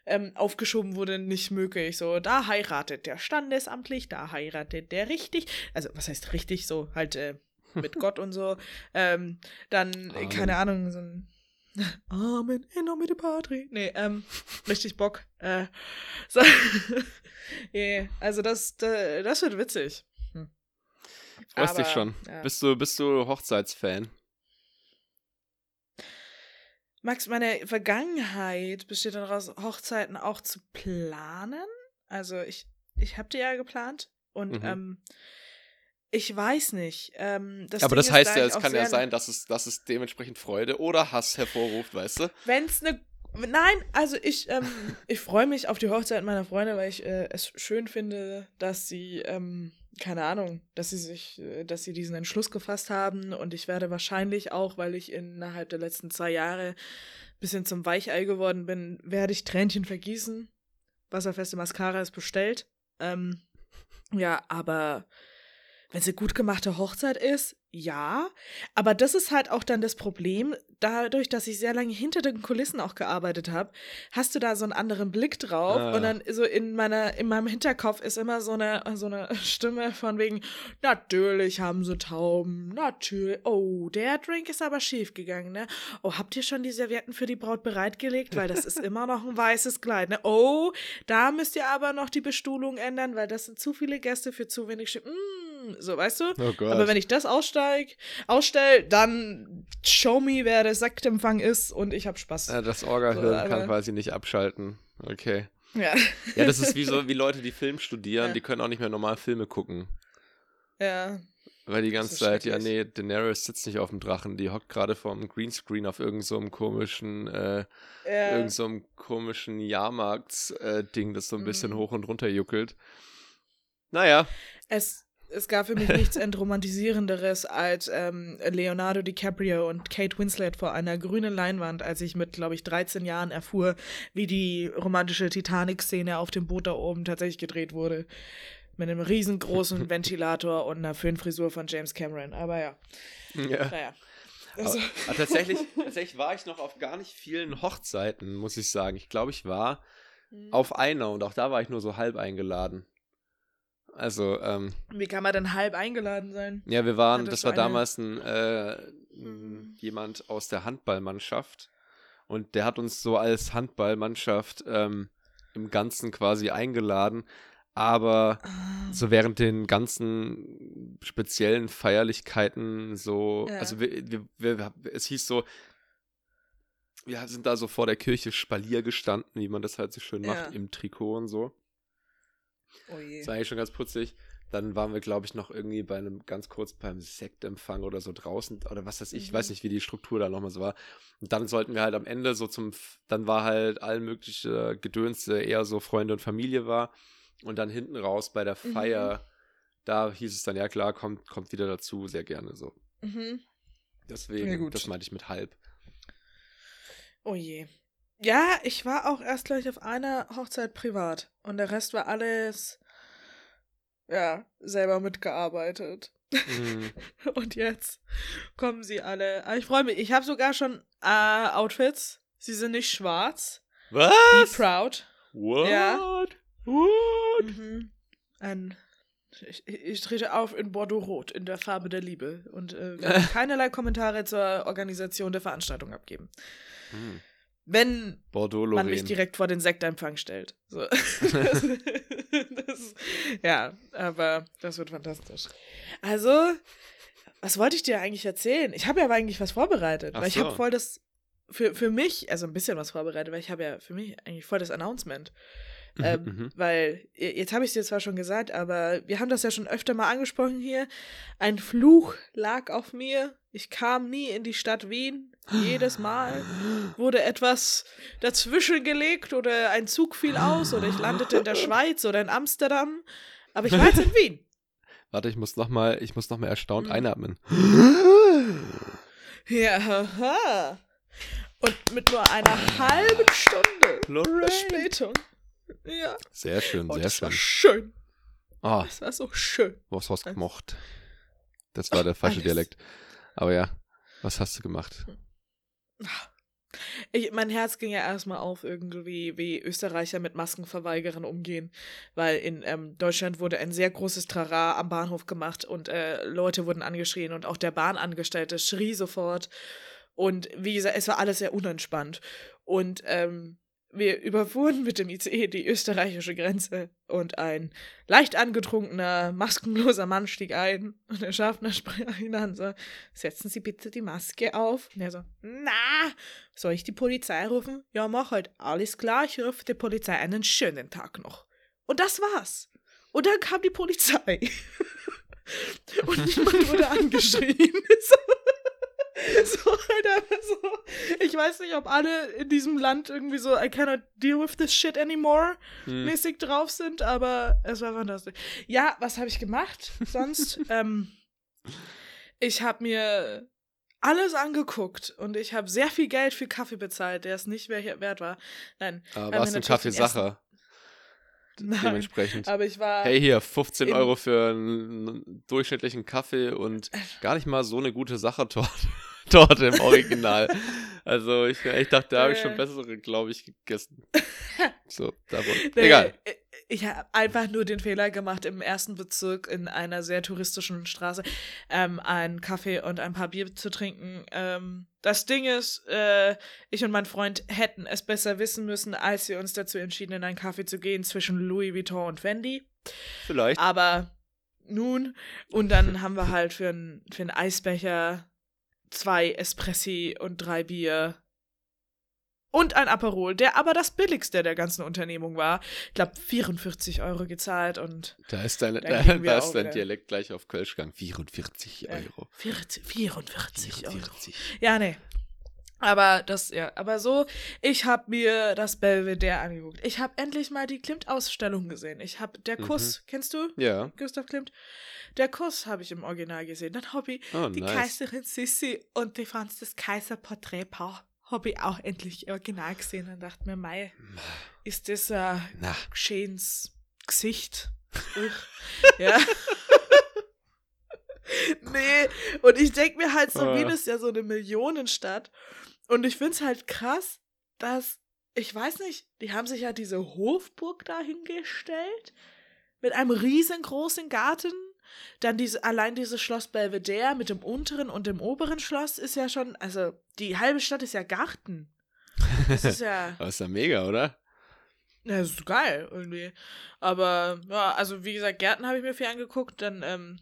S1: ähm, aufgeschoben wurde, nicht möglich. So, da heiratet der standesamtlich, da heiratet der richtig. Also, was heißt richtig? So, halt äh, mit Gott und so. Ähm, dann, Amen. keine Ahnung, so ein Amen in nomine Patri. Nee, ähm, richtig Bock. Äh, so. yeah, also das, das wird witzig. Hm.
S2: Freust dich schon. Ja. Bist du, bist du Hochzeitsfan?
S1: Max, meine Vergangenheit besteht daraus, Hochzeiten auch zu planen. Also ich, ich habe die ja geplant und mhm. ähm, ich weiß nicht. Ähm,
S2: das Aber Ding das heißt ja, es kann ja sein, dass es, dass es dementsprechend Freude oder Hass hervorruft, weißt du?
S1: Wenn es eine Nein, also ich, ähm, ich freue mich auf die Hochzeit meiner Freunde, weil ich äh, es schön finde, dass sie, ähm, keine Ahnung, dass sie sich, äh, dass sie diesen Entschluss gefasst haben und ich werde wahrscheinlich auch, weil ich innerhalb der letzten zwei Jahre ein bisschen zum Weichei geworden bin, werde ich Tränchen vergießen. Wasserfeste Mascara ist bestellt. Ähm, ja, aber wenn es eine gut gemachte Hochzeit ist, ja. Aber das ist halt auch dann das Problem, dadurch, dass ich sehr lange hinter den Kulissen auch gearbeitet habe, hast du da so einen anderen Blick drauf. Ah. Und dann so in meiner, in meinem Hinterkopf ist immer so eine, so eine Stimme von wegen, natürlich haben sie Tauben, natürlich. Oh, der Drink ist aber schief gegangen, ne? Oh, habt ihr schon die Servietten für die Braut bereitgelegt? Weil das ist immer noch ein weißes Kleid, ne? Oh, da müsst ihr aber noch die Bestuhlung ändern, weil das sind zu viele Gäste für zu wenig Schiff. Mm so, weißt du? Oh Gott. Aber wenn ich das aussteig, ausstell, dann show me, wer der Sektempfang ist und ich hab Spaß.
S2: Ja, das Orga-Hirn so, kann quasi nicht abschalten. Okay. Ja. Ja, das ist wie so wie Leute, die Film studieren, ja. die können auch nicht mehr normal Filme gucken.
S1: Ja.
S2: Weil die ganze Zeit, ja, nee, Daenerys sitzt nicht auf dem Drachen, die hockt gerade vorm Greenscreen auf irgendeinem so komischen, äh, ja. irgendeinem so komischen Jahrmarkts-Ding, äh, das so ein bisschen mhm. hoch und runter juckelt. Naja.
S1: Es, es gab für mich nichts Entromantisierenderes als ähm, Leonardo DiCaprio und Kate Winslet vor einer grünen Leinwand, als ich mit, glaube ich, 13 Jahren erfuhr, wie die romantische Titanic-Szene auf dem Boot da oben tatsächlich gedreht wurde. Mit einem riesengroßen Ventilator und einer Föhnfrisur von James Cameron. Aber ja.
S2: Ja. Naja. Also. Aber, aber tatsächlich, tatsächlich war ich noch auf gar nicht vielen Hochzeiten, muss ich sagen. Ich glaube, ich war mhm. auf einer und auch da war ich nur so halb eingeladen. Also, ähm,
S1: Wie kann man denn halb eingeladen sein?
S2: Ja, wir waren, das, war eine... damals ein, äh, mhm. jemand aus der Handballmannschaft und der hat uns so als Handballmannschaft ähm, im Ganzen quasi eingeladen, aber ah. so während den ganzen speziellen Feierlichkeiten so, ja. also wir, wir, wir, es hieß so, wir sind da so vor der Kirche Spalier gestanden, wie man das halt so schön macht, ja. im Trikot und so. Oh je. Das war eigentlich schon ganz putzig. Dann waren wir, glaube ich, noch irgendwie bei einem ganz kurz beim Sektempfang oder so draußen oder was weiß ich, mhm. ich weiß nicht, wie die Struktur da nochmal so war. Und dann sollten wir halt am Ende so zum, dann war halt allen mögliche Gedönse eher so Freunde und Familie war. Und dann hinten raus bei der Feier, mhm. da hieß es dann, ja klar, kommt, kommt wieder dazu, sehr gerne so. Mhm. Deswegen, das meinte ich mit halb.
S1: Oh je. Ja, ich war auch erst gleich auf einer Hochzeit privat und der Rest war alles, ja, selber mitgearbeitet. Mhm. und jetzt kommen sie alle. Aber ich freue mich. Ich habe sogar schon äh, Outfits. Sie sind nicht schwarz.
S2: Was?
S1: Be proud.
S2: What?
S1: Ja.
S2: What?
S1: Mhm. Ein ich, ich, trete auf in Bordeaux-Rot, in der Farbe der Liebe und äh, werde keinerlei Kommentare zur Organisation der Veranstaltung abgeben. Hm wenn man mich direkt vor den Sektempfang stellt. So. das, das, ja, aber das wird fantastisch. Also, was wollte ich dir eigentlich erzählen? Ich habe ja aber eigentlich was vorbereitet, Ach weil ich habe voll das für, für mich, also ein bisschen was vorbereitet, weil ich habe ja für mich eigentlich voll das Announcement. Mhm, ähm, mhm. Weil, jetzt habe ich es dir zwar schon gesagt, aber wir haben das ja schon öfter mal angesprochen hier. Ein Fluch lag auf mir. Ich kam nie in die Stadt Wien. Jedes Mal wurde etwas dazwischen gelegt oder ein Zug fiel aus oder ich landete in der Schweiz oder in Amsterdam. Aber ich war jetzt in Wien.
S2: Warte, ich muss nochmal, ich muss noch mal erstaunt mhm. einatmen.
S1: Ja, haha. Und mit nur einer halben Stunde
S2: Lorraine.
S1: Verspätung Ja.
S2: Sehr schön,
S1: Oh,
S2: sehr
S1: das war
S2: schön.
S1: schön.
S2: Ah,
S1: Das war so schön.
S2: was hast du gemacht? Das war der falsche. Dialekt. Aber ja, was hast du gemacht?
S1: Ich, mein Herz ging ja erstmal auf irgendwie, wie Österreicher mit Maskenverweigerern umgehen, weil in ähm, Deutschland wurde ein sehr großes Trara am Bahnhof gemacht und äh, Leute wurden angeschrien und auch der Bahnangestellte schrie sofort. Und wie gesagt, es war alles sehr unentspannt. Und ähm, wir überfuhren mit dem ICE die österreichische Grenze und ein leicht angetrunkener, maskenloser Mann stieg ein und der Schaffner sprach ihn an so, setzen Sie bitte die Maske auf. Und er so, na, soll ich die Polizei rufen? Ja, mach halt. Alles klar, ich rufe die Polizei einen schönen Tag noch. Und das war's. Und dann kam die Polizei. Und niemand wurde angeschrien. So, halt einfach so. Ich weiß nicht, ob alle in diesem Land irgendwie so I cannot deal with this shit anymore
S2: Hm.
S1: mäßig drauf sind, aber es war fantastisch. Ja, was habe ich gemacht sonst? ähm, ich habe mir alles angeguckt und ich habe sehr viel Geld für Kaffee bezahlt, der es nicht wert war. Nein,
S2: Aber
S1: wir
S2: du ein Kaffeesacher?
S1: Nein.
S2: Dementsprechend.
S1: Aber ich war.
S2: Hey, hier, 15
S1: in-
S2: Euro für einen durchschnittlichen Kaffee und gar nicht mal so eine gute Sachertorte Torte im Original. also ich, ich dachte, da habe ich schon
S1: Äh.
S2: bessere, glaube ich, gegessen. So, davon.
S1: Nee,
S2: Egal.
S1: Ich habe einfach nur den Fehler gemacht, im ersten Bezirk in einer sehr touristischen Straße ähm, einen Kaffee und ein paar Bier zu trinken. Ähm, das Ding ist, äh, ich und mein Freund hätten es besser wissen müssen, als wir uns dazu entschieden, in einen Kaffee zu gehen zwischen Louis Vuitton und Fendi.
S2: Vielleicht.
S1: Aber nun, und dann haben wir halt für einen für einen Eisbecher zwei Espressi und drei Bier und ein Aperol, der aber das billigste der ganzen Unternehmung war. Ich glaube, 44 Euro gezahlt und
S2: Da ist dein,
S1: Da
S2: da, ist dein. Dialekt gleich auf Kölsch gegangen. 44
S1: äh,
S2: Euro.
S1: 40, 44 Euro.
S2: 44.
S1: Ja, nee. Aber das, ja, aber so, ich habe mir das Belvedere angeguckt. Ich habe endlich mal die Klimt-Ausstellung gesehen. Ich habe der
S2: Mhm.
S1: Kuss, kennst du?
S2: Ja.
S1: Gustav Klimt. Der Kuss habe ich im Original gesehen. Dann habe ich
S2: Oh,
S1: die
S2: nice.
S1: Kaiserin Sissi und die Franz des Kaiser-Porträtpaar habe ich auch endlich original gesehen und dachte mir, mei, ist das ein
S2: Na,
S1: schönes Gesicht? Ja. nee, und ich denke mir halt, so
S2: Ah.
S1: Wien ist ja so eine Millionenstadt. Und ich finde es halt krass, dass, ich weiß nicht, die haben sich ja diese Hofburg da hingestellt mit einem riesengroßen Garten. Dann diese, allein dieses Schloss Belvedere mit dem unteren und dem oberen Schloss ist ja schon, also die halbe Stadt ist ja Garten. Das ist ja.
S2: aber ist ja mega, oder?
S1: Ja, das ist geil irgendwie. Aber ja, also wie gesagt, Gärten habe ich mir viel angeguckt. Dann, ähm,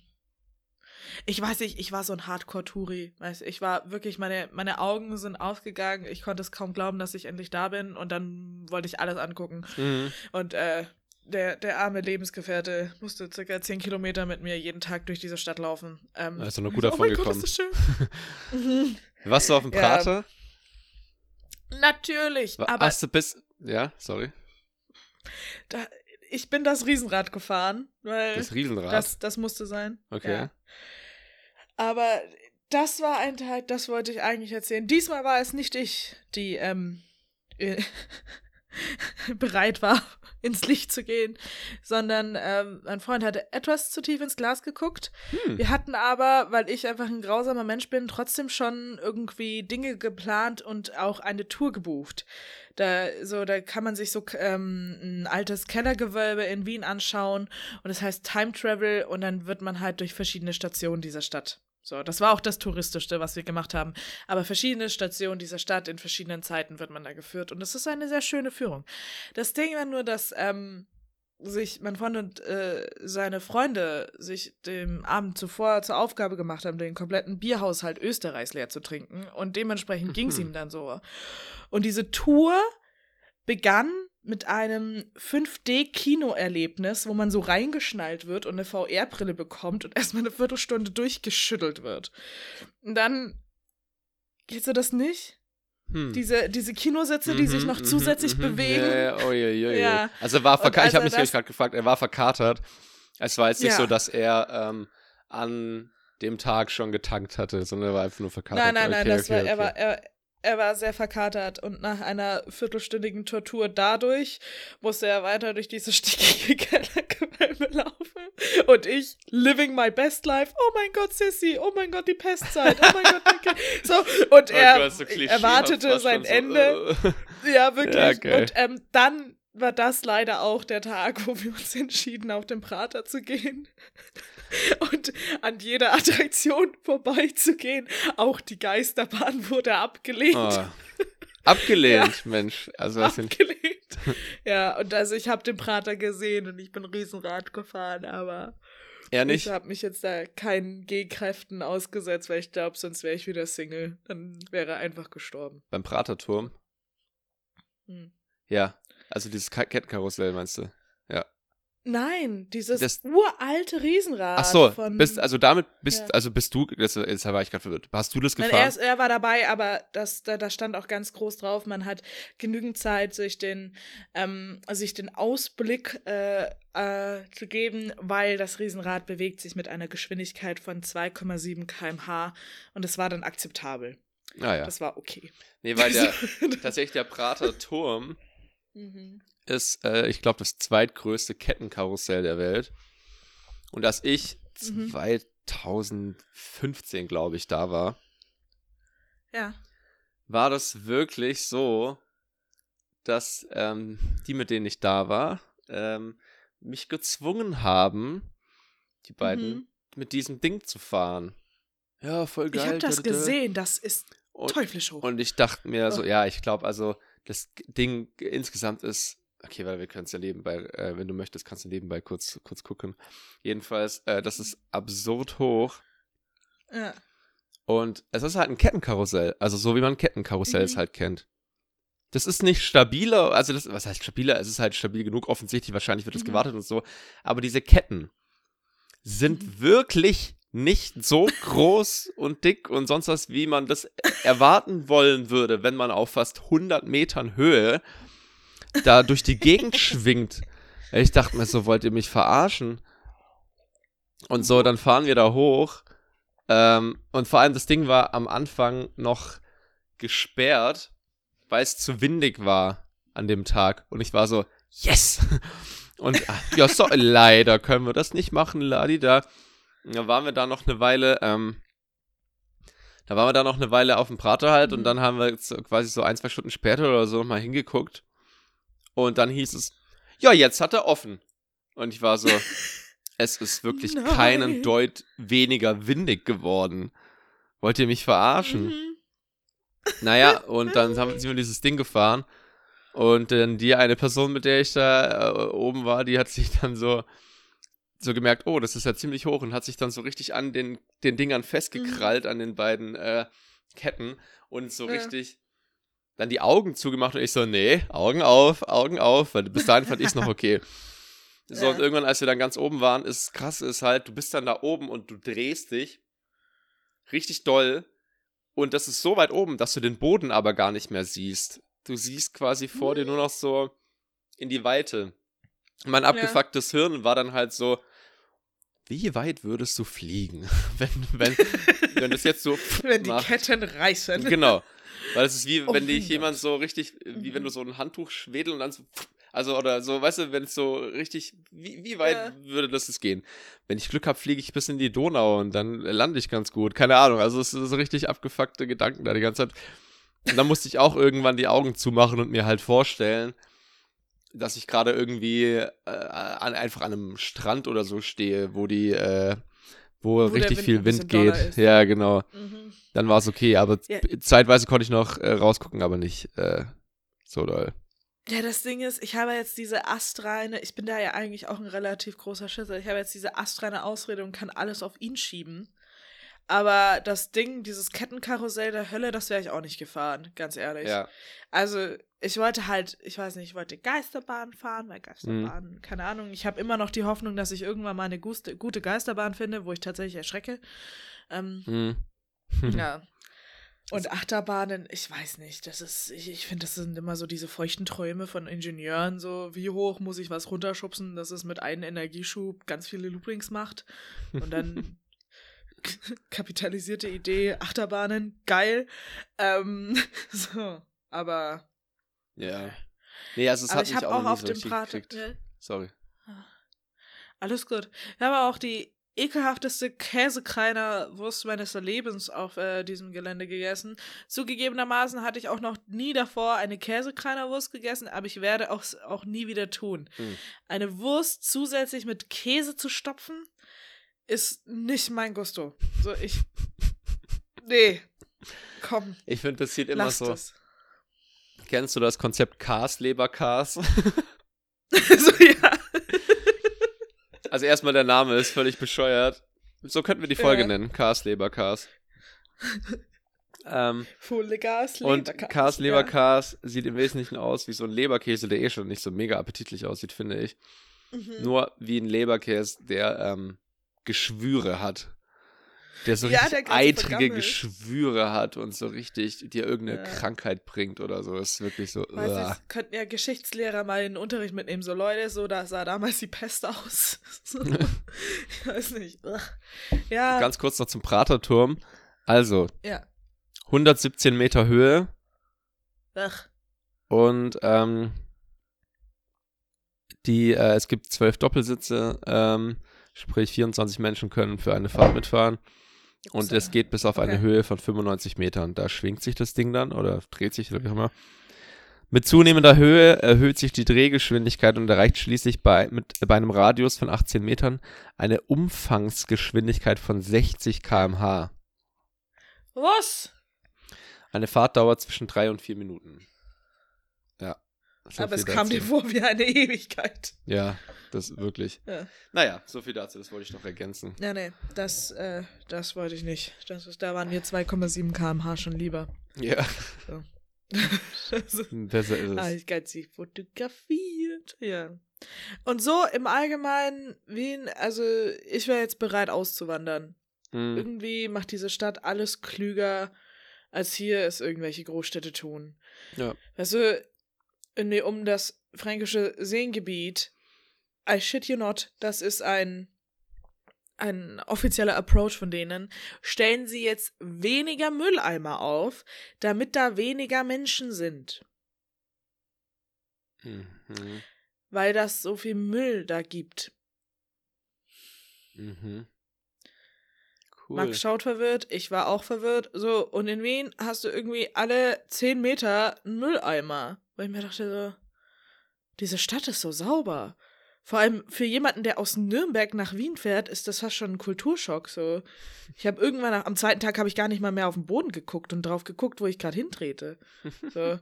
S1: ich weiß nicht, ich war so ein Hardcore-Touri. Weißt du, ich war wirklich, meine, meine Augen sind aufgegangen. Ich konnte es kaum glauben, dass ich endlich da bin. Und dann wollte ich alles angucken.
S2: Mhm.
S1: Und äh, der, der arme Lebensgefährte musste circa 10 Kilometer mit mir jeden Tag durch diese Stadt laufen. Ähm,
S2: Da ist er noch gut
S1: oh
S2: davon
S1: Gott,
S2: gekommen.
S1: ist das schön.
S2: Warst du auf dem
S1: Ja.
S2: Prater?
S1: Natürlich,
S2: Wa-
S1: aber
S2: Hast du bis. Ja, sorry.
S1: da, ich bin das Riesenrad gefahren, weil
S2: Das Riesenrad.
S1: Das, das musste sein.
S2: Okay.
S1: Ja. Aber das war ein Tag, das wollte ich eigentlich erzählen. Diesmal war es nicht ich, die ähm, äh, bereit war, ins Licht zu gehen, sondern ähm, mein Freund hatte etwas zu tief ins Glas geguckt.
S2: Hm.
S1: Wir hatten aber, weil ich einfach ein grausamer Mensch bin, trotzdem schon irgendwie Dinge geplant und auch eine Tour gebucht. Da, so, da kann man sich so ähm, ein altes Kellergewölbe in Wien anschauen und das heißt Time Travel und dann wird man halt durch verschiedene Stationen dieser Stadt. So, das war auch das Touristischste, was wir gemacht haben. Aber verschiedene Stationen dieser Stadt in verschiedenen Zeiten wird man da geführt und das ist eine sehr schöne Führung. Das Ding war nur, dass ähm, sich mein Freund und äh, seine Freunde sich dem Abend zuvor zur Aufgabe gemacht haben, den kompletten Bierhaushalt Österreichs leer zu trinken. Und dementsprechend ging es ihm dann so. Und diese Tour begann mit einem 5D-Kinoerlebnis, wo man so reingeschnallt wird und eine VR-Brille bekommt und erstmal eine Viertelstunde durchgeschüttelt wird. Und dann Kennst du das nicht?
S2: Hm.
S1: Diese, diese Kinositze, die sich
S2: Mhm,
S1: noch
S2: mhm,
S1: zusätzlich
S2: mhm.
S1: bewegen.
S2: Ja, ja, oh, je, je.
S1: Ja.
S2: Also er war verkatert. Ich habe
S1: er
S2: mich gerade gefragt, er war verkatert. Es war jetzt nicht
S1: Ja.
S2: so, dass er ähm, an dem Tag schon getankt hatte, sondern er war einfach nur verkatert.
S1: Nein, nein, nein,
S2: Okay,
S1: das
S2: okay,
S1: war, er
S2: okay.
S1: war, er, er war sehr verkatert und nach einer viertelstündigen Tortur dadurch musste er weiter durch diese stickige Kellergewölbe laufen. Und ich, living my best life, oh mein Gott, Sissy, oh mein Gott, die Pestzeit, oh mein Gott, danke. So, und
S2: Oh
S1: er
S2: Gott, so
S1: erwartete sein
S2: schon
S1: Ende.
S2: So, äh.
S1: Ja, wirklich.
S2: Ja, geil.
S1: und ähm, dann war das leider auch der Tag, wo wir uns entschieden, auf den Prater zu gehen. Und an jeder Attraktion vorbeizugehen. Auch die Geisterbahn wurde abgelehnt.
S2: Oh. Abgelehnt, Mensch. Also was
S1: abgelehnt. ja, und also ich habe den Prater gesehen und ich bin Riesenrad gefahren, aber
S2: Er nicht?
S1: ich habe mich jetzt da keinen Gehkräften ausgesetzt, weil ich glaube, sonst wäre ich wieder Single. Dann wäre er einfach gestorben.
S2: Beim Praterturm?
S1: Hm.
S2: Ja. Also dieses Ka- Kettenkarussell, meinst du?
S1: Nein, dieses
S2: Das-
S1: uralte Riesenrad.
S2: Ach so,
S1: von,
S2: bist, also damit bist,
S1: Ja.
S2: also bist du, das, jetzt war ich gerade verwirrt. Hast du das
S1: Nein,
S2: gefahren?
S1: er, ist, er war dabei, aber das, da, da stand auch ganz groß drauf, man hat genügend Zeit, sich den, ähm, sich den Ausblick äh, äh, zu geben, weil das Riesenrad bewegt sich mit einer Geschwindigkeit von 2,7 km/h und es war dann akzeptabel.
S2: ah ja.
S1: Das war okay.
S2: Nee, weil der, tatsächlich der Praterturm
S1: mhm.
S2: ist, äh, ich glaube, das zweitgrößte Kettenkarussell der Welt. Und als ich
S1: Mhm.
S2: 2015, glaube ich, da war,
S1: Ja.
S2: war das wirklich so, dass ähm, die, mit denen ich da war, ähm, mich gezwungen haben, die beiden,
S1: Mhm.
S2: mit diesem Ding zu fahren. Ja, voll
S1: Ich
S2: geil.
S1: habe das gesehen, das ist
S2: Und,
S1: teuflisch hoch.
S2: und ich dachte mir so,
S1: Oh.
S2: ja, ich glaube also, das Ding insgesamt ist, okay, weil wir können es ja nebenbei, äh, wenn du möchtest, kannst du nebenbei kurz, kurz gucken. Jedenfalls, äh, das ist absurd hoch.
S1: ja.
S2: Und es ist halt ein Kettenkarussell, also so wie man Kettenkarussells
S1: Mhm.
S2: halt kennt. Das ist nicht stabiler, also das, was heißt stabiler? Es ist halt stabil genug, offensichtlich, wahrscheinlich wird es
S1: Mhm.
S2: gewartet und so. Aber diese Ketten sind
S1: Mhm.
S2: wirklich nicht so groß und dick und sonst was, wie man das erwarten wollen würde, wenn man auf fast 100 Metern Höhe da durch die Gegend schwingt. Ich dachte mir so, wollt ihr mich verarschen? Und so, dann fahren wir da hoch. Ähm, und vor allem das Ding war am Anfang noch gesperrt, weil es zu windig war an dem Tag. Und ich war so, yes! Und ja, so, leider können wir das nicht machen, Ladi. Da, da waren wir da noch eine Weile, ähm, da waren wir da noch eine Weile auf dem Prater halt und
S1: Mhm.
S2: dann haben wir quasi so ein, zwei Stunden später oder so mal hingeguckt. Und dann hieß es, ja, jetzt hat er offen. Und ich war so, es ist wirklich
S1: Nein.
S2: keinen Deut weniger windig geworden. Wollt ihr mich verarschen?
S1: Mhm.
S2: Naja, und dann haben, sind wir dieses Ding gefahren. Und dann die eine Person, mit der ich da äh, oben war, die hat sich dann so, so gemerkt, oh, das ist ja ziemlich hoch und hat sich dann so richtig an den, den Dingern festgekrallt, an den beiden äh, Ketten und so
S1: Ja.
S2: richtig dann die Augen zugemacht und ich so, nee, Augen auf, Augen auf, weil bis dahin fand ich es noch okay. So,
S1: Ja.
S2: und irgendwann, als wir dann ganz oben waren, ist krass, ist halt, du bist dann da oben und du drehst dich richtig doll und das ist so weit oben, dass du den Boden aber gar nicht mehr siehst. Du siehst quasi vor dir nur noch so in die Weite. Mein abgefucktes Hirn war dann halt so, wie weit würdest du fliegen, wenn, wenn, wenn das jetzt so
S1: Wenn die
S2: macht?
S1: Ketten reißen.
S2: Genau. Weil es ist wie,
S1: Oh
S2: wenn dich jemand so richtig, wie wenn
S1: Mhm.
S2: du so ein Handtuch schwedelt und dann so, also oder so, weißt du, wenn es so richtig, wie, wie weit
S1: Ja.
S2: würde das jetzt gehen? Wenn ich Glück habe, fliege ich bis in die Donau und dann lande ich ganz gut. Keine Ahnung. Also es ist so richtig abgefuckte Gedanken da die ganze Zeit. Und dann musste ich auch irgendwann die Augen zumachen und mir halt vorstellen, dass ich gerade irgendwie äh, an, einfach an einem Strand oder so stehe, wo die, äh, wo,
S1: Wo
S2: richtig
S1: Wind
S2: viel Wind geht. Ja, genau.
S1: Mhm.
S2: Dann war es okay, aber
S1: Ja.
S2: zeitweise konnte ich noch äh, rausgucken, aber nicht äh, so doll.
S1: Ja, das Ding ist, ich habe jetzt diese astreine, ich bin da ja eigentlich auch ein relativ großer Schisser, ich habe jetzt diese astreine Ausrede und kann alles auf ihn schieben. Aber das Ding, dieses Kettenkarussell der Hölle, das wäre ich auch nicht gefahren, ganz ehrlich.
S2: Ja.
S1: Also, ich wollte halt, ich weiß nicht, ich wollte Geisterbahn fahren, weil Geisterbahn,
S2: Mhm.
S1: keine Ahnung. Ich habe immer noch die Hoffnung, dass ich irgendwann mal eine gute Geisterbahn finde, wo ich tatsächlich erschrecke. Ähm,
S2: Hm.
S1: ja. Und Achterbahnen, ich weiß nicht, das ist, ich, ich finde, das sind immer so diese feuchten Träume von Ingenieuren, so wie hoch muss ich was runterschubsen, dass es mit einem Energieschub ganz viele Loopings macht. Und dann kapitalisierte Idee, Achterbahnen, geil. Ähm, so, aber.
S2: Ja. Nee, also es
S1: aber
S2: hat
S1: ich
S2: mich auch
S1: auch auf
S2: so
S1: dem Prater. Ja,
S2: Sorry.
S1: alles gut. Ich habe auch die ekelhafteste Käsekreiner Wurst meines Lebens auf äh, diesem Gelände gegessen. Zugegebenermaßen hatte ich auch noch nie davor eine Käsekreiner Wurst gegessen, aber ich werde auch, auch nie wieder tun.
S2: Hm.
S1: Eine Wurst zusätzlich mit Käse zu stopfen, ist nicht mein Gusto. So, ich. Nee. Komm,
S2: Ich finde, das sieht immer so.
S1: das.
S2: Kennst du das Konzept Cars, Lebercars?
S1: so, ja.
S2: Also erstmal der Name ist völlig bescheuert. So könnten wir die Folge
S1: Ja.
S2: nennen. Cars, Lebercars. ähm,
S1: Volle Gas,
S2: und
S1: Leberkas.
S2: Cars,
S1: Ja.
S2: Sieht im Wesentlichen aus wie so ein Leberkäse, der eh schon nicht so mega appetitlich aussieht, finde ich.
S1: Mhm.
S2: Nur wie ein Leberkäse, der ähm, Geschwüre hat. Der so
S1: Ja,
S2: richtig
S1: der
S2: eitrige. Geschwüre hat und so richtig dir irgendeine
S1: Ja.
S2: Krankheit bringt oder so. Das ist wirklich so.
S1: Weiß nicht, könnten ja Geschichtslehrer mal in den Unterricht mitnehmen. So, Leute, so da sah damals die Pest aus. So, ich weiß nicht. Ja,
S2: Ganz kurz noch zum Praterturm. Also,
S1: ja.
S2: 117 Meter Höhe
S1: Ach,
S2: und ähm, die, äh, es gibt zwölf Doppelsitze, ähm, sprich 24 Menschen können für eine Fahrt mitfahren. Und es geht bis auf eine
S1: Okay.
S2: Höhe von 95 Metern. Da schwingt sich das Ding dann oder dreht sich wie auch immer. Mit zunehmender Höhe erhöht sich die Drehgeschwindigkeit und erreicht schließlich bei, mit, bei einem Radius von 18 Metern eine Umfangsgeschwindigkeit von 60 km/h.
S1: Was?
S2: Eine Fahrt dauert zwischen drei und vier Minuten. Ja.
S1: Aber es kam dir vor wie eine Ewigkeit.
S2: Ja, das wirklich.
S1: Ja.
S2: Naja, so viel dazu, das wollte ich noch ergänzen.
S1: Ja, nee, das, äh, das wollte ich nicht. Das ist, da waren mir 2,7 km/h schon lieber.
S2: Ja,
S1: Also,
S2: besser ist
S1: Ah,
S2: es.
S1: ich geizig fotografiert. Ja. Und so im Allgemeinen, Wien, also ich wäre jetzt bereit auszuwandern.
S2: Hm.
S1: Irgendwie macht diese Stadt alles klüger, als hier es irgendwelche Großstädte tun.
S2: Ja.
S1: Weißt du, um das fränkische Seengebiet, I shit you not, das ist ein, ein offizieller Approach von denen, stellen sie jetzt weniger Mülleimer auf, damit da weniger Menschen sind.
S2: Mhm.
S1: Weil das so viel Müll da gibt.
S2: Mhm. Cool.
S1: Max schaut verwirrt, ich war auch verwirrt. So, und in Wien hast du irgendwie alle 10 Meter einen Mülleimer. Weil ich mir dachte so, diese Stadt ist so sauber. Vor allem für jemanden, der aus Nürnberg nach Wien fährt, ist das fast schon ein Kulturschock. So, ich habe irgendwann am zweiten Tag habe ich gar nicht mal mehr auf den Boden geguckt und drauf geguckt, wo ich gerade hintrete. So.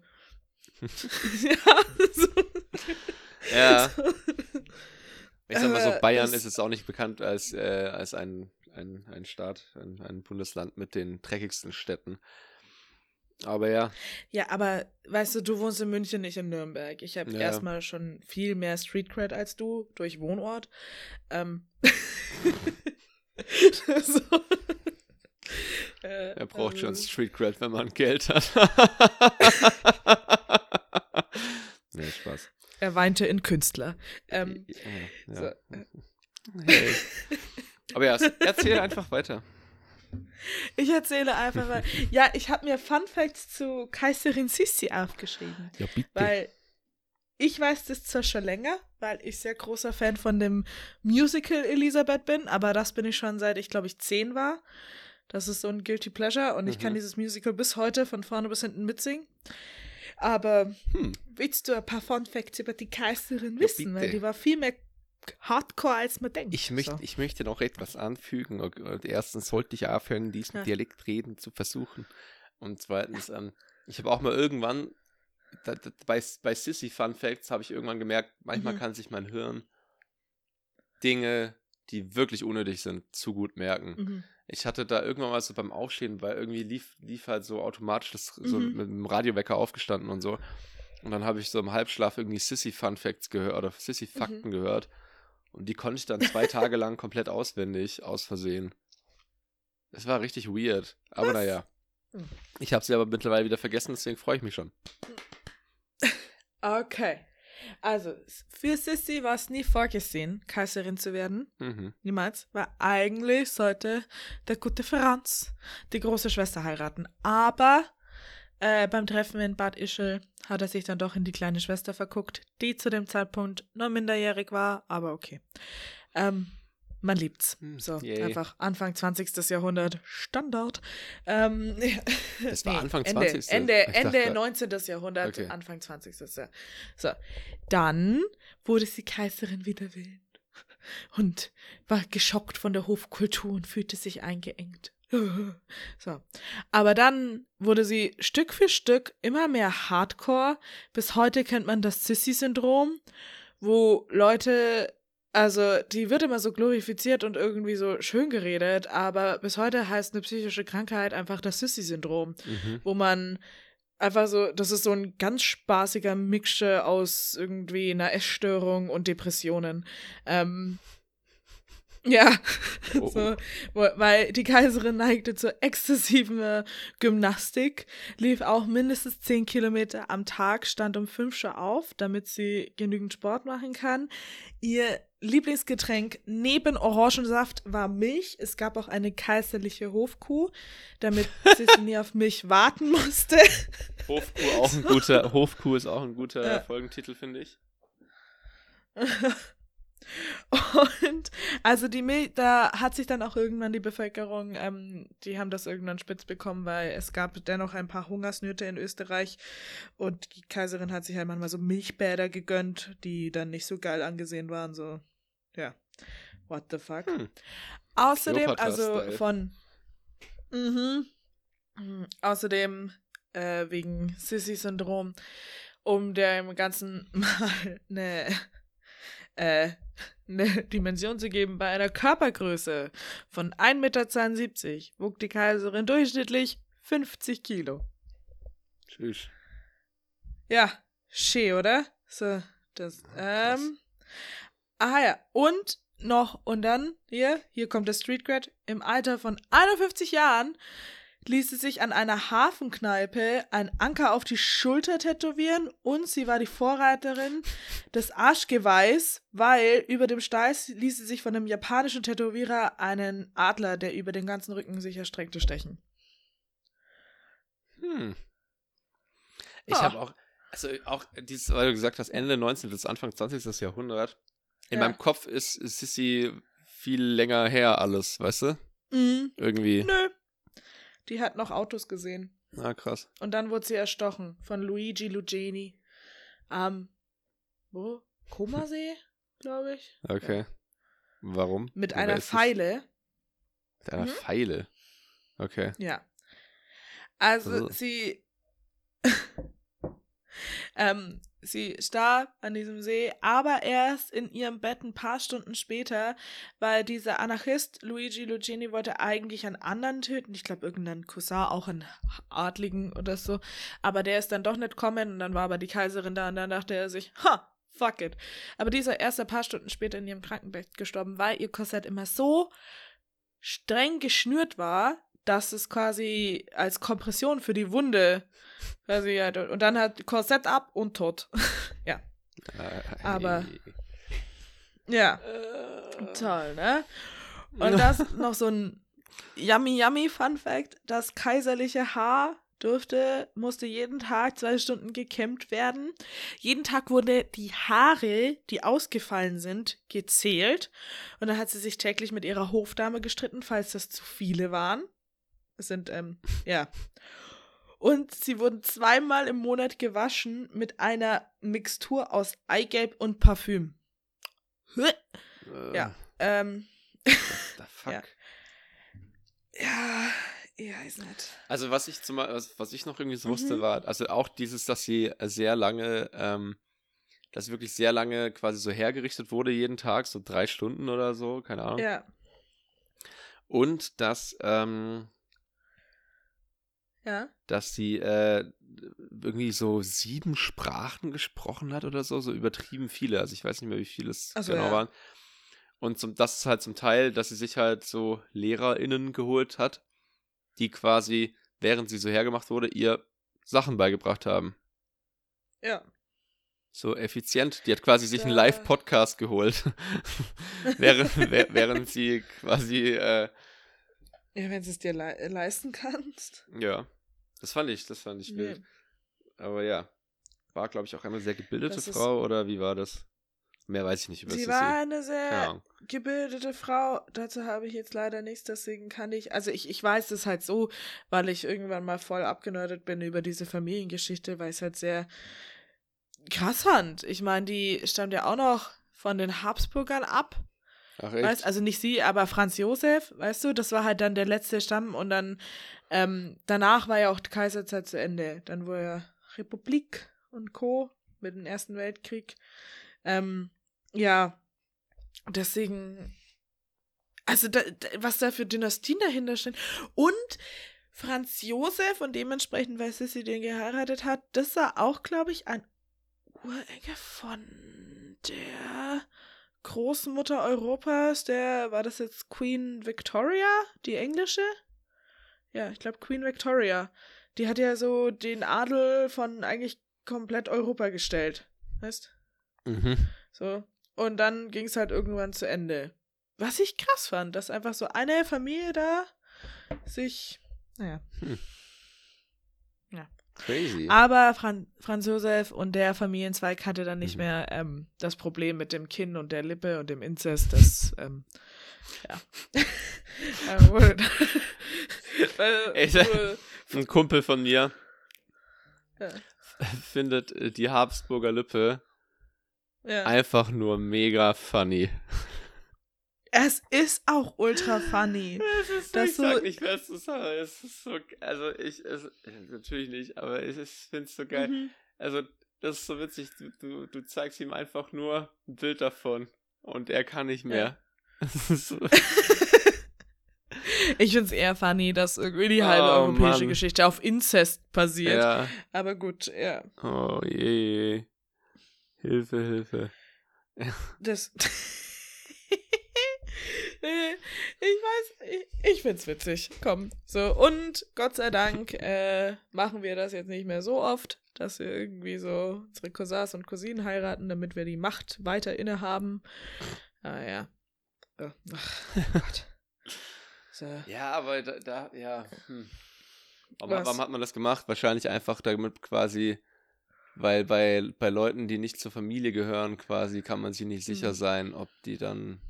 S1: ja, so.
S2: Ja. Ich sag mal so,
S1: Äh,
S2: Bayern
S1: das-
S2: ist es auch nicht bekannt als, äh, als ein, ein, ein Staat, ein, ein Bundesland mit den dreckigsten Städten. Aber ja,
S1: Ja, aber weißt du, du wohnst in München, nicht in Nürnberg. Ich habe
S2: Ja.
S1: erstmal schon viel mehr Street Cred als du durch Wohnort. Ähm. so. Äh,
S2: er braucht schon
S1: also-
S2: Street Cred, wenn man Geld hat. nee, Spaß.
S1: Er weinte in Künstler. Ähm,
S2: ja,
S1: so,
S2: ja.
S1: äh.
S2: Hey. Aber ja, erzähl einfach weiter.
S1: Ich erzähle einfach mal. Ja, ich habe mir Fun Facts zu Kaiserin Sissi aufgeschrieben.
S2: Ja, bitte.
S1: Weil ich weiß das zwar schon länger, weil ich sehr großer Fan von dem Musical Elisabeth bin, aber das bin ich schon seit ich glaube ich zehn war. Das ist so ein Guilty Pleasure und ich kann
S2: Mhm.
S1: dieses Musical bis heute von vorne bis hinten mitsingen. Aber
S2: Hm.
S1: willst du ein paar Fun Facts über die Kaiserin
S2: Ja,
S1: wissen? weil
S2: bitte.
S1: die war viel mehr Hardcore, als man denkt.
S2: Ich möchte,
S1: So.
S2: ich möchte noch etwas anfügen. Erstens sollte ich aufhören, diesen
S1: Ja.
S2: Dialekt reden zu versuchen. Und zweitens, ähm, ich habe auch mal irgendwann, da, da, bei, bei Sissy Fun Facts habe ich irgendwann gemerkt, manchmal
S1: Mhm.
S2: kann sich mein Hirn Dinge, die wirklich unnötig sind, zu gut merken.
S1: Mhm.
S2: Ich hatte da irgendwann mal so beim Aufstehen, weil irgendwie lief, lief halt so automatisch das, so
S1: Mhm.
S2: mit dem Radiowecker aufgestanden und so. Und dann habe ich so im Halbschlaf irgendwie Sissy Fun Facts gehört oder Sissy
S1: Mhm.
S2: Fakten gehört. Und die konnte ich dann zwei Tage lang komplett auswendig, aus Versehen. Das war richtig weird. Aber
S1: Was?
S2: naja. Ich habe sie aber mittlerweile wieder vergessen, deswegen freue ich mich schon.
S1: Okay. Also, für Sissy war es nie vorgesehen, Kaiserin zu werden.
S2: Mhm.
S1: Niemals. Weil eigentlich sollte der gute Franz die große Schwester heiraten. Aber äh, beim Treffen in Bad Ischl hat er sich dann doch in die kleine Schwester verguckt, die zu dem Zeitpunkt nur minderjährig war, aber okay. Ähm, man liebt's.
S2: Hm,
S1: So,
S2: yay.
S1: einfach Anfang 20. Jahrhundert. Standard. Ähm,
S2: Das war Anfang
S1: Ende,
S2: 20..
S1: Ende, Ende
S2: dachte-
S1: 19. Jahrhundert,
S2: Okay.
S1: Anfang 20. Jahr. So. Dann wurde sie Kaiserin wider Willen und war geschockt von der Hofkultur und fühlte sich eingeengt. So. Aber dann wurde sie Stück für Stück immer mehr Hardcore. Bis heute kennt man das Sissy-Syndrom, wo Leute, also die wird immer so glorifiziert und irgendwie so schön geredet, aber bis heute heißt eine psychische Krankheit einfach das Sissy-Syndrom
S2: Mhm.
S1: wo man einfach so, das ist so ein ganz spaßiger Mixture aus irgendwie einer Essstörung und Depressionen. Ähm, ja,
S2: Oh.
S1: so, wo, weil die Kaiserin neigte zur exzessiven Gymnastik, lief auch mindestens 10 Kilometer am Tag, stand um 5 schon auf, damit sie genügend Sport machen kann. Ihr Lieblingsgetränk neben Orangensaft war Milch. Es gab auch eine kaiserliche Hofkuh, damit sie nie auf Milch warten musste.
S2: Hofkuh auch ein guter, Hofkuh ist auch ein guter
S1: Ja.
S2: Folgentitel, finde ich.
S1: Und also die Milch, da hat sich dann auch irgendwann die Bevölkerung, ähm, die haben das irgendwann spitz bekommen, weil es gab dennoch ein paar Hungersnöte in Österreich und die Kaiserin hat sich halt manchmal so Milchbäder gegönnt, die dann nicht so geil angesehen waren, so, ja, what the fuck.
S2: Hm.
S1: Außerdem, also von, mhm, Mhm. außerdem äh, wegen Sissy-Syndrom, um dem Ganzen mal eine, äh, eine Dimension zu geben, bei einer Körpergröße von 1,72 Meter wog die Kaiserin durchschnittlich 50 Kilo.
S2: Tschüss.
S1: Ja, schön, oder? So, das, ähm. Ah ja, und noch, und dann, hier, hier kommt der Street Cred, im Alter von 51 Jahren ließ sie sich an einer Hafenkneipe ein Anker auf die Schulter tätowieren und sie war die Vorreiterin des Arschgeweihs, weil über dem Steiß ließ sie sich von einem japanischen Tätowierer einen Adler, der über den ganzen Rücken sich erstreckte, stechen.
S2: Hm. Ich
S1: Ja.
S2: habe auch, also auch dieses, weil du gesagt hast, Ende 19. bis Anfang 20. Jahrhundert. In
S1: Ja.
S2: meinem Kopf ist, ist Sissy viel länger her alles, weißt du?
S1: Mhm.
S2: Irgendwie.
S1: Nö. Die hat noch Autos gesehen.
S2: Ah, krass.
S1: Und dann wurde sie erstochen von Luigi Lugeni am wo? Komasee, glaube ich.
S2: Okay. Warum?
S1: Mit einer? Pfeile.
S2: Mit einer
S1: Mhm.
S2: Pfeile. Okay.
S1: Ja. Also
S2: Ugh.
S1: sie ähm, sie starb an diesem See, aber erst in ihrem Bett ein paar Stunden später, weil dieser Anarchist Luigi Lugeni wollte eigentlich einen anderen töten. Ich glaube, irgendeinen Cousin, auch einen Adligen oder so. Aber der ist dann doch nicht kommen und dann war aber die Kaiserin da und dann dachte er sich, ha, fuck it. Aber dieser erst ein paar Stunden später in ihrem Krankenbett gestorben, weil ihr Korsett immer so streng geschnürt war, dass es quasi als Kompression für die Wunde quasi halt, und dann hat Korsett ab und tot. ja.
S2: Äh,
S1: Aber-
S2: hey.
S1: Ja.
S2: Äh,
S1: Toll, ne? Und das noch so ein yummy yummy Fun Fact, das kaiserliche Haar durfte, musste jeden Tag zwei Stunden gekämmt werden. Jeden Tag wurde die Haare, die ausgefallen sind, gezählt. Und dann hat sie sich täglich mit ihrer Hofdame gestritten, falls das zu viele waren. Es sind, ähm, ja. Und sie wurden zweimal im Monat gewaschen mit einer Mixtur aus Eigelb und Parfüm.
S2: Äh,
S1: Ja. Ähm,
S2: The fuck?
S1: Ja. ja, ja, ist nicht.
S2: Also was ich zum was, was ich noch irgendwie so wusste,
S1: Mhm.
S2: war, also auch dieses, dass sie sehr lange, ähm, dass wirklich sehr lange quasi so hergerichtet wurde jeden Tag, so drei Stunden oder so, keine Ahnung.
S1: Ja,
S2: Und dass, ähm,
S1: ja.
S2: dass sie äh, irgendwie so sieben Sprachen gesprochen hat oder so, so übertrieben viele. Also ich weiß nicht mehr, wie viele es
S1: so,
S2: genau
S1: ja.
S2: waren. Und zum, das ist halt zum Teil, dass sie sich halt so LehrerInnen geholt hat, die quasi, während sie so hergemacht wurde, ihr Sachen beigebracht haben.
S1: Ja.
S2: So effizient. Die hat quasi sich einen
S1: Da-
S2: Live-Podcast geholt. während, während sie quasi, äh,
S1: Ja, wenn du es dir le leisten kannst.
S2: ja. Das fand ich, das fand ich wild.
S1: Nee.
S2: Aber ja. War, glaube ich, auch eine sehr gebildete
S1: Das
S2: Frau, oder wie war das? Mehr weiß ich nicht über
S1: Sie
S2: Sissy.
S1: war eine sehr gebildete Frau. Dazu habe ich jetzt leider nichts, deswegen kann ich. Also ich, ich weiß es halt so, weil ich irgendwann mal voll abgenördet bin über diese Familiengeschichte, weil ich es halt sehr krass fand. Ich meine, die stammt ja auch noch von den Habsburgern ab.
S2: Ach, echt?
S1: Weißt, also nicht sie, aber Franz Josef, weißt du, das war halt dann der letzte Stamm und dann ähm, danach war ja auch die Kaiserzeit zu Ende. Dann wurde ja Republik und Co. mit dem Ersten Weltkrieg. Ähm, ja, deswegen, also da, da, was da für Dynastien dahinter stehen. Und Franz Josef und dementsprechend, weil Sissi den geheiratet hat, das war auch, glaube ich, ein Urenkel von der Großmutter Europas, der, war das jetzt Queen Victoria, die englische? Ja, ich glaube Queen Victoria. Die hat ja so den Adel von eigentlich komplett Europa gestellt. Weißt?
S2: Mhm.
S1: So. Und dann ging es halt irgendwann zu Ende. Was ich krass fand, dass einfach so eine Familie da sich, naja.
S2: Crazy.
S1: Aber Fran Franz Josef und der Familienzweig hatte dann nicht
S2: Mhm.
S1: mehr ähm, das Problem mit dem Kinn und der Lippe und dem Inzest. Das, ähm, ja. äh, wurde,
S2: Ey,
S1: wurde,
S2: Ein Kumpel von mir
S1: ja,
S2: findet äh, die Habsburger Lippe
S1: ja.
S2: einfach nur mega funny.
S1: Es ist auch ultra funny.
S2: Es ist
S1: Das
S2: ich
S1: so-
S2: sag nicht, was das aber es ist so, also ich, es, natürlich nicht, aber ich, ich finde es so geil.
S1: Mhm.
S2: Also, das ist so witzig, du, du, du zeigst ihm einfach nur ein Bild davon und er kann nicht mehr. Das ist so,
S1: Ich finde es eher funny, dass irgendwie die halbe
S2: Oh,
S1: europäische
S2: Mann.
S1: Geschichte auf Inzest basiert.
S2: ja.
S1: Aber gut, ja.
S2: Oh je. Hilfe, Hilfe.
S1: Das. Nee, ich weiß, ich, ich find's witzig. Komm, so. Und Gott sei Dank äh, machen wir das jetzt nicht mehr so oft, dass wir irgendwie so unsere Cousins und Cousinen heiraten, damit wir die Macht weiter innehaben. Ah ja. Oh, ach, Gott. So.
S2: Ja, aber da, da ja. Hm. Warum,
S1: Was?
S2: warum hat man das gemacht? Wahrscheinlich einfach damit quasi, weil bei, bei Leuten, die nicht zur Familie gehören, quasi kann man sich nicht sicher
S1: Mhm.
S2: sein, ob die dann.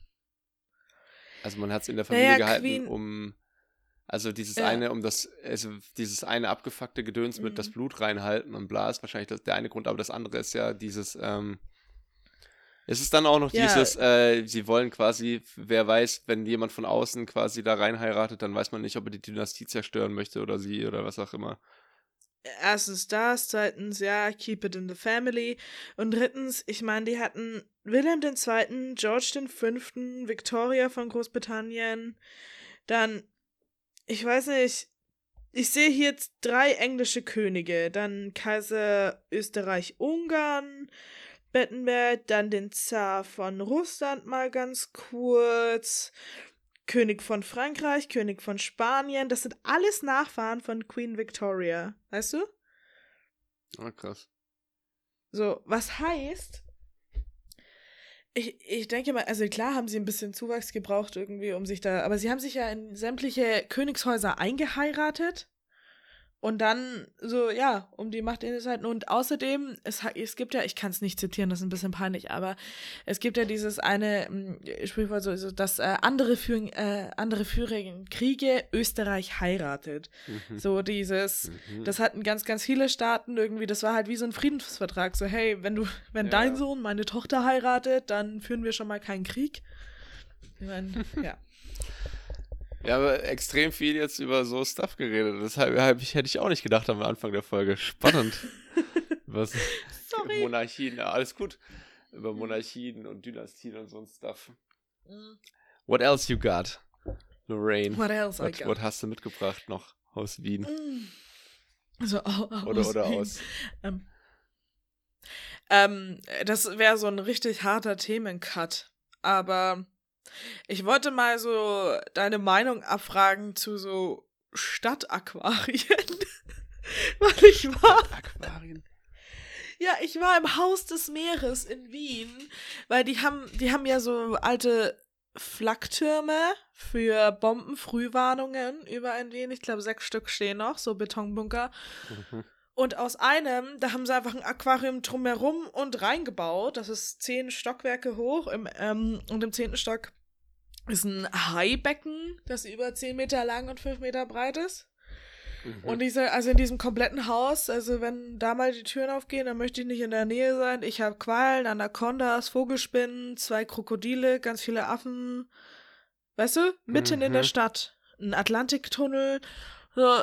S2: Also man hat es in der Familie
S1: Naja,
S2: gehalten,
S1: Queen-
S2: um. Also dieses
S1: Ja.
S2: eine, um das, also dieses eine abgefuckte Gedöns mit
S1: Mhm.
S2: das Blut reinhalten und bla ist wahrscheinlich das, der eine Grund, aber das andere ist ja dieses, ähm, es ist dann auch noch
S1: Ja.
S2: dieses, äh, sie wollen quasi, wer weiß, wenn jemand von außen quasi da rein heiratet, dann weiß man nicht, ob er die Dynastie zerstören möchte oder sie oder was auch immer.
S1: Erstens das, zweitens, ja, keep it in the family. Und drittens, ich meine, die hatten Wilhelm II., George V., Victoria von Großbritannien, dann, ich weiß nicht, ich sehe hier jetzt drei englische Könige, dann Kaiser Österreich-Ungarn, Bettenberg, dann den Zar von Russland mal ganz kurz, König von Frankreich, König von Spanien, das sind alles Nachfahren von Queen Victoria, weißt du?
S2: Ah, krass.
S1: So, was heißt, ich, ich denke mal, also klar haben sie ein bisschen Zuwachs gebraucht irgendwie, um sich da, aber sie haben sich ja in sämtliche Königshäuser eingeheiratet und dann so, ja, um die Macht innezuhalten. Und außerdem, es, es gibt ja, ich kann es nicht zitieren, das ist ein bisschen peinlich, aber es gibt ja dieses eine mm, Sprichwort, so, so dass äh, andere, führen, äh, andere führen Kriege, Österreich heiratet.
S2: Mhm.
S1: So dieses,
S2: Mhm.
S1: das hatten ganz, ganz viele Staaten irgendwie, das war halt wie so ein Friedensvertrag. So, hey, wenn du, wenn
S2: Ja.
S1: dein Sohn meine Tochter heiratet, dann führen wir schon mal keinen Krieg. Ich meine, ja.
S2: Ja, aber extrem viel jetzt über so Stuff geredet. Deshalb hätte ich auch nicht gedacht am Anfang der Folge. Spannend. Was
S1: Sorry.
S2: Monarchien, ja, alles gut. Über Monarchien und Dynastien und so ein Stuff. What else you got, Lorraine?
S1: What else I
S2: Was,
S1: got?
S2: was hast du mitgebracht noch aus Wien?
S1: Mm. So, au- au-
S2: Oder, oder
S1: Wien.
S2: aus.
S1: Ähm, ähm, das wäre so ein richtig harter Themencut. Aber ich wollte mal so deine Meinung abfragen zu so Stadtaquarien. Weil ich war.
S2: Aquarien.
S1: Ja, ich war im Haus des Meeres in Wien, weil die haben, die haben ja so alte Flaktürme für Bombenfrühwarnungen überall in Wien. Ich glaube, sechs Stück stehen noch, so Betonbunker.
S2: Mhm.
S1: Und aus einem, da haben sie einfach ein Aquarium drumherum und reingebaut. Das ist zehn Stockwerke hoch. Im, ähm, und im zehnten Stock ist ein Haibecken, das über zehn Meter lang und fünf Meter breit ist.
S2: Mhm.
S1: Und diese, also in diesem kompletten Haus, also wenn da mal die Türen aufgehen, dann möchte ich nicht in der Nähe sein. Ich habe Quallen, Anacondas, Vogelspinnen, zwei Krokodile, ganz viele Affen. Weißt du? Mitten in der
S2: Mhm.
S1: Stadt. Ein Atlantiktunnel. So,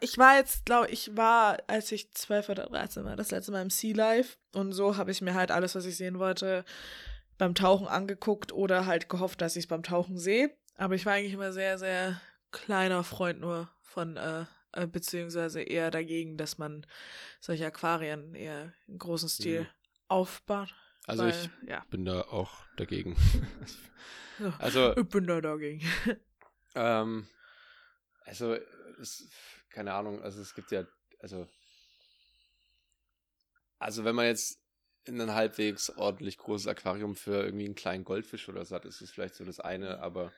S1: ich war jetzt, glaube ich, war, als ich 12 oder 13 war, das letzte Mal im Sea Life. Und so habe ich mir halt alles, was ich sehen wollte, beim Tauchen angeguckt oder halt gehofft, dass ich es beim Tauchen sehe. Aber ich war eigentlich immer sehr, sehr kleiner Freund nur von, äh, äh, beziehungsweise eher dagegen, dass man solche Aquarien eher in großen Stil
S2: Mhm.
S1: aufbaut.
S2: Also
S1: weil,
S2: ich
S1: ja,
S2: bin da auch dagegen.
S1: so,
S2: also,
S1: ich bin da dagegen.
S2: ähm, also, es, keine Ahnung, also es gibt ja, also, also wenn man jetzt in ein halbwegs ordentlich großes Aquarium für irgendwie einen kleinen Goldfisch oder so hat, ist es vielleicht so das eine, aber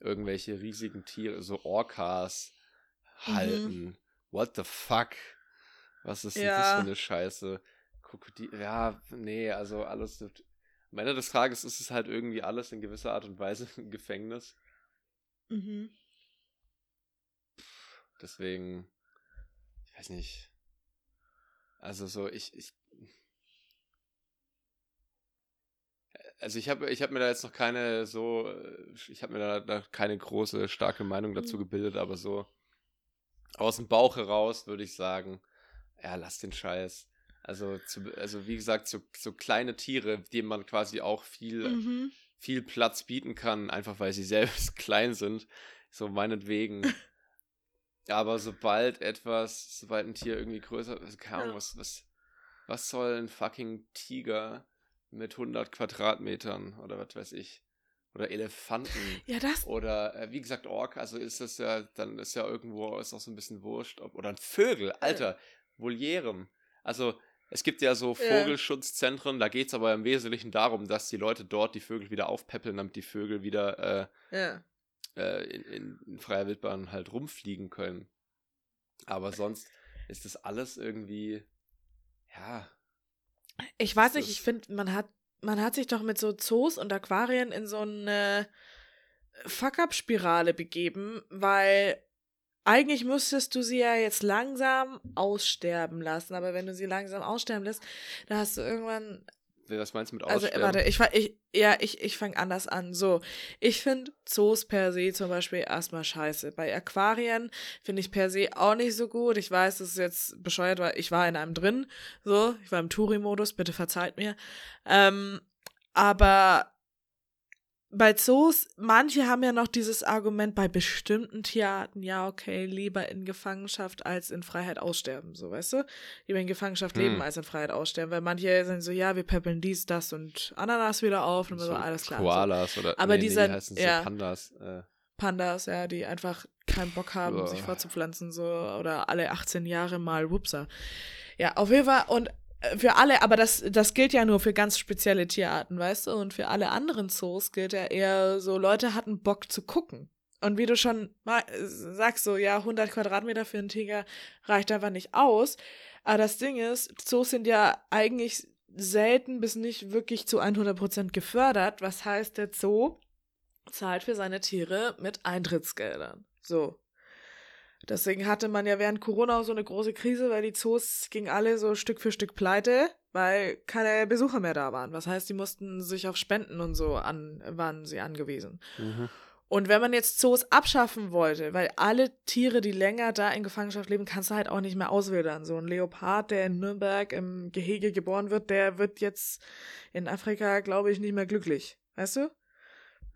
S2: irgendwelche riesigen Tiere, so Orcas
S1: Mhm.
S2: halten. What the fuck? Was ist denn das
S1: Ja.
S2: für eine Scheiße? Krokodil, ja, nee, also alles. Am Ende des Tages ist es halt irgendwie alles in gewisser Art und Weise ein Gefängnis.
S1: mhm.
S2: Deswegen, ich weiß nicht. Also so, ich, ich. Also ich habe ich hab mir da jetzt noch keine so, ich habe mir da, da keine große, starke Meinung dazu
S1: Mhm.
S2: gebildet, aber so aus dem Bauch heraus würde ich sagen, ja, lass den Scheiß. Also, zu, also wie gesagt, so, so kleine Tiere, denen man quasi auch viel,
S1: Mhm.
S2: viel Platz bieten kann, einfach weil sie selbst klein sind. So meinetwegen. Aber sobald etwas, sobald ein Tier irgendwie größer ist, keine Ahnung,
S1: Ja.
S2: was, was, was soll ein fucking Tiger mit 100 Quadratmetern oder was weiß ich? Oder Elefanten
S1: Ja, das.
S2: oder äh, wie gesagt Ork, also ist das ja, dann ist ja irgendwo, ist auch so ein bisschen wurscht. Ob, oder ein Vögel, Alter, Volieren. Also es gibt ja so
S1: Ja.
S2: Vogelschutzzentren, da geht es aber im Wesentlichen darum, dass die Leute dort die Vögel wieder aufpäppeln, damit die Vögel wieder äh,
S1: Ja.
S2: Äh, in, in, in freier Wildbahn halt rumfliegen können. Aber sonst ist das alles irgendwie, ja,
S1: Ich weiß nicht, ich finde, man hat, man hat sich doch mit so Zoos und Aquarien in so eine Fuck-up-Spirale begeben, weil eigentlich müsstest du sie ja jetzt langsam aussterben lassen, aber wenn du sie langsam aussterben lässt, dann hast du irgendwann
S2: was meinst du mit
S1: Also,
S2: Aussterben?
S1: warte, ich, ich ja, ich, ich fange anders an. So, ich finde Zoos per se zum Beispiel erstmal scheiße. Bei Aquarien finde ich per se auch nicht so gut. Ich weiß, das ist jetzt bescheuert, weil ich war in einem drin. So, ich war im Touri-Modus, bitte verzeiht mir. Ähm, aber bei Zoos, manche haben ja noch dieses Argument bei bestimmten Tierarten, ja, okay, lieber in Gefangenschaft als in Freiheit aussterben, so, weißt du? Lieber in Gefangenschaft
S2: Hm.
S1: leben als in Freiheit aussterben, weil manche sind so, ja, wir peppeln dies, das und Ananas wieder auf und immer so, alles klar. So.
S2: Koalas oder
S1: Aber
S2: nee,
S1: dieser-
S2: nee, heißen
S1: ja.
S2: so Pandas. Äh,
S1: Pandas, ja, die einfach keinen Bock haben,
S2: Uah.
S1: sich fortzupflanzen, so, oder alle 18 Jahre mal Wupser. Ja, auf jeden Fall, und für alle, aber das, das gilt ja nur für ganz spezielle Tierarten, weißt du, und für alle anderen Zoos gilt ja eher so, Leute hatten Bock zu gucken. Und wie du schon äh, sagst, so, ja, 100 Quadratmeter für einen Tiger reicht einfach nicht aus. Aber das Ding ist, Zoos sind ja eigentlich selten bis nicht wirklich zu 100% gefördert. Was heißt, der Zoo zahlt für seine Tiere mit Eintrittsgeldern. So. Deswegen hatte man ja während Corona auch so eine große Krise, weil die Zoos gingen alle so Stück für Stück pleite, weil keine Besucher mehr da waren. Was heißt, die mussten sich auf Spenden und so an, waren sie angewiesen.
S2: mhm.
S1: Und wenn man jetzt Zoos abschaffen wollte, weil alle Tiere, die länger da in Gefangenschaft leben, kannst du halt auch nicht mehr auswildern. So ein Leopard, der in Nürnberg im Gehege geboren wird, der wird jetzt in Afrika, glaube ich, nicht mehr glücklich. Weißt du?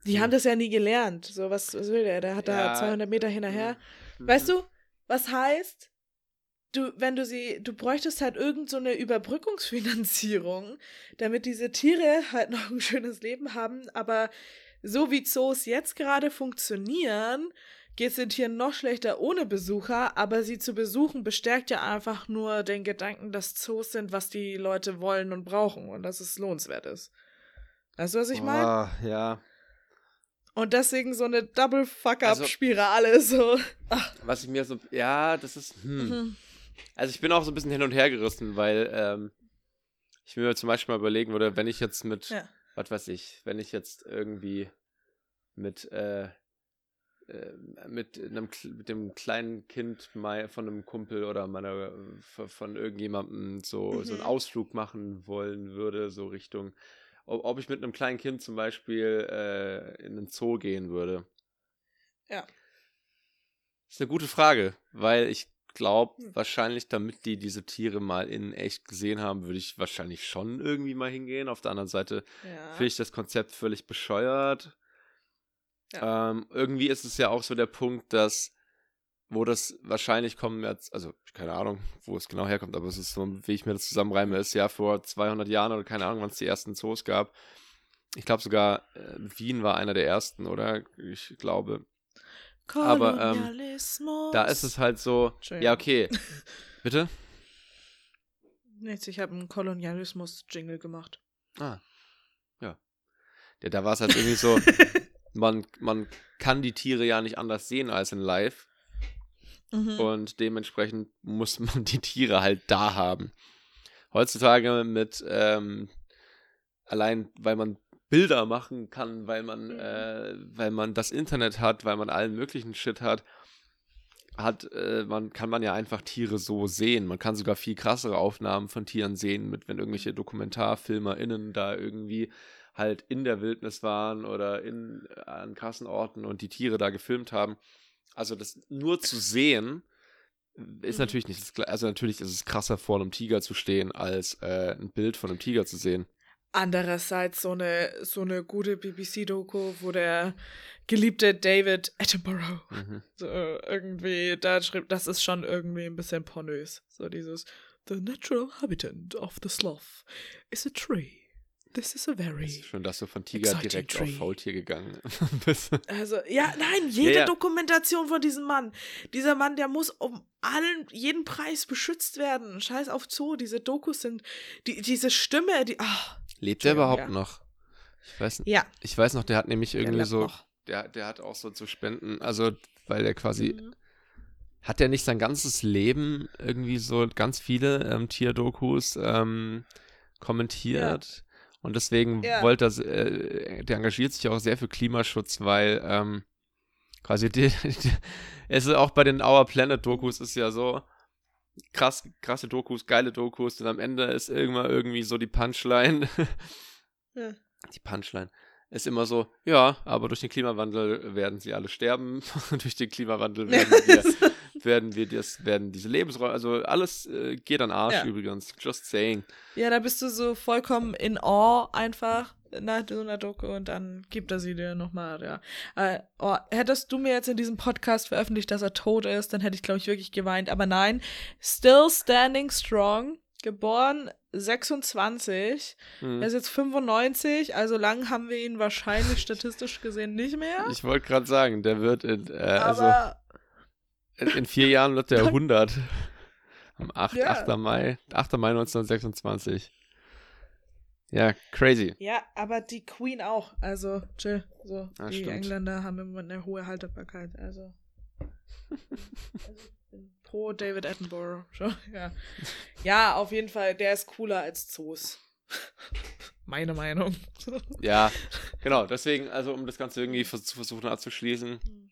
S1: Die
S2: Hm.
S1: haben das ja nie gelernt. So, was, was will der? Der hat da
S2: Ja.
S1: 200 Meter hinterher.
S2: Mhm.
S1: Weißt du, was heißt, du, wenn du sie, du bräuchtest halt irgend so eine Überbrückungsfinanzierung, damit diese Tiere halt noch ein schönes Leben haben, aber so wie Zoos jetzt gerade funktionieren, geht es den Tieren noch schlechter ohne Besucher, aber sie zu besuchen bestärkt ja einfach nur den Gedanken, dass Zoos sind, was die Leute wollen und brauchen und dass es lohnenswert ist. Weißt du, was ich meine?
S2: Ah, ja.
S1: Und deswegen so eine Double-Fuck-Up-Spirale also, so. Ach.
S2: Was ich mir so, ja, das ist, hm.
S1: Mhm.
S2: Also ich bin auch so ein bisschen hin und her gerissen, weil ähm, ich mir zum Beispiel mal überlegen würde, wenn ich jetzt mit,
S1: Ja.
S2: was weiß ich, wenn ich jetzt irgendwie mit, äh, äh, mit, einem, mit dem kleinen Kind von einem Kumpel oder meiner äh, von- irgendjemandem so, so einen
S1: Mhm.
S2: Ausflug machen wollen würde, so Richtung, ob, ob ich mit einem kleinen Kind zum Beispiel äh, in den Zoo gehen würde.
S1: Ja.
S2: ist eine gute Frage, weil ich glaube,
S1: Hm.
S2: wahrscheinlich, damit die diese Tiere mal in echt gesehen haben, würde ich wahrscheinlich schon irgendwie mal hingehen. Auf der anderen Seite
S1: Ja.
S2: finde ich das Konzept völlig bescheuert. Ähm, irgendwie ist es ja auch so der Punkt, dass, wo das wahrscheinlich kommen jetzt, also keine Ahnung, wo es genau herkommt, aber es ist so, wie ich mir das zusammenreime, ist ja vor 200 Jahren oder keine Ahnung, wann es die ersten Zoos gab. Ich glaube sogar, äh, Wien war einer der ersten, oder? Ich glaube. aber, ähm,
S1: Kolonialismus.
S2: Da ist es halt so, ja, okay. Bitte?
S1: Nichts, ich habe einen Kolonialismus-Jingle gemacht.
S2: Ah. Ja. ja da war es halt irgendwie so, man, man kann die Tiere ja nicht anders sehen als in live.
S1: Mhm.
S2: Und dementsprechend muss man die Tiere halt da haben. Heutzutage mit, ähm, allein weil man Bilder machen kann, weil man,
S1: Mhm.
S2: äh, weil man das Internet hat, weil man allen möglichen Shit hat, hat, äh, man, kann man ja einfach Tiere so sehen. Man kann sogar viel krassere Aufnahmen von Tieren sehen, mit wenn irgendwelche DokumentarfilmerInnen da irgendwie halt in der Wildnis waren oder in, an krassen Orten und die Tiere da gefilmt haben. Also das nur zu sehen, ist
S1: Mhm.
S2: natürlich nicht das Gle- Also natürlich ist es krasser, vor einem Tiger zu stehen, als äh, ein Bild von einem Tiger zu sehen.
S1: Andererseits so eine, so eine gute BBC-Doku, wo der geliebte David Attenborough
S2: Mhm.
S1: so äh, irgendwie da schrieb, das ist schon irgendwie ein bisschen pornös. So dieses The natural habitat of the sloth is a tree. This is a very.
S2: ist schön, dass du von Tiger direkt
S1: tree.
S2: auf Faultier gegangen bist.
S1: Also, ja, nein, jede
S2: Ja, ja.
S1: Dokumentation von diesem Mann. Dieser Mann, der muss um allen, jeden Preis beschützt werden. Scheiß auf Zoo, diese Dokus sind, die, diese Stimme, die, ah,
S2: Lebt der
S1: Entschuldigung,
S2: überhaupt
S1: ja.
S2: noch? Ich weiß,
S1: ja,
S2: ich weiß noch, der hat nämlich
S1: der
S2: irgendwie
S1: lebt
S2: so,
S1: noch.
S2: der, der hat auch so zu spenden, also weil der quasi,
S1: Mhm.
S2: hat der nicht sein ganzes Leben irgendwie so ganz viele ähm, Tierdokus ähm, kommentiert? Und deswegen
S1: Ja.
S2: wollte er, äh, der engagiert sich auch sehr für Klimaschutz, weil ähm, quasi die, die, es ist auch bei den Our Planet Dokus ist ja so krass, krasse Dokus, geile Dokus und am Ende ist irgendwann irgendwie so die Punchline.
S1: Ja.
S2: Die Punchline ist immer so, ja, aber durch den Klimawandel werden sie alle sterben. durch den Klimawandel werden wir, werden wir das, werden diese Lebensräume, also alles äh, geht an Arsch
S1: Ja.
S2: übrigens. Just saying.
S1: Ja, da bist du so vollkommen in Awe einfach nach so einer Doku und dann gibt er sie dir nochmal, ja. Äh, oh, hättest du mir jetzt in diesem Podcast veröffentlicht, dass er tot ist, dann hätte ich, glaube ich, wirklich geweint. Aber nein, still standing strong, geboren 26,
S2: Hm.
S1: er ist jetzt 95, also lang haben wir ihn wahrscheinlich statistisch gesehen nicht mehr.
S2: Ich wollte gerade sagen, der wird in, äh, also
S1: aber
S2: in, in vier Jahren wird der 100. Am 8,
S1: Ja.
S2: 8. Mai, 8. Mai 1926. Ja, crazy.
S1: ja, aber die Queen auch. Also, chill. So,
S2: Ja,
S1: die
S2: stimmt.
S1: Engländer haben immer eine hohe Haltbarkeit. Also, also pro David Attenborough. Schon, ja. ja, auf jeden Fall, der ist cooler als Zoos. Meine Meinung.
S2: Ja, genau. Deswegen, also um das Ganze irgendwie zu versuchen abzuschließen.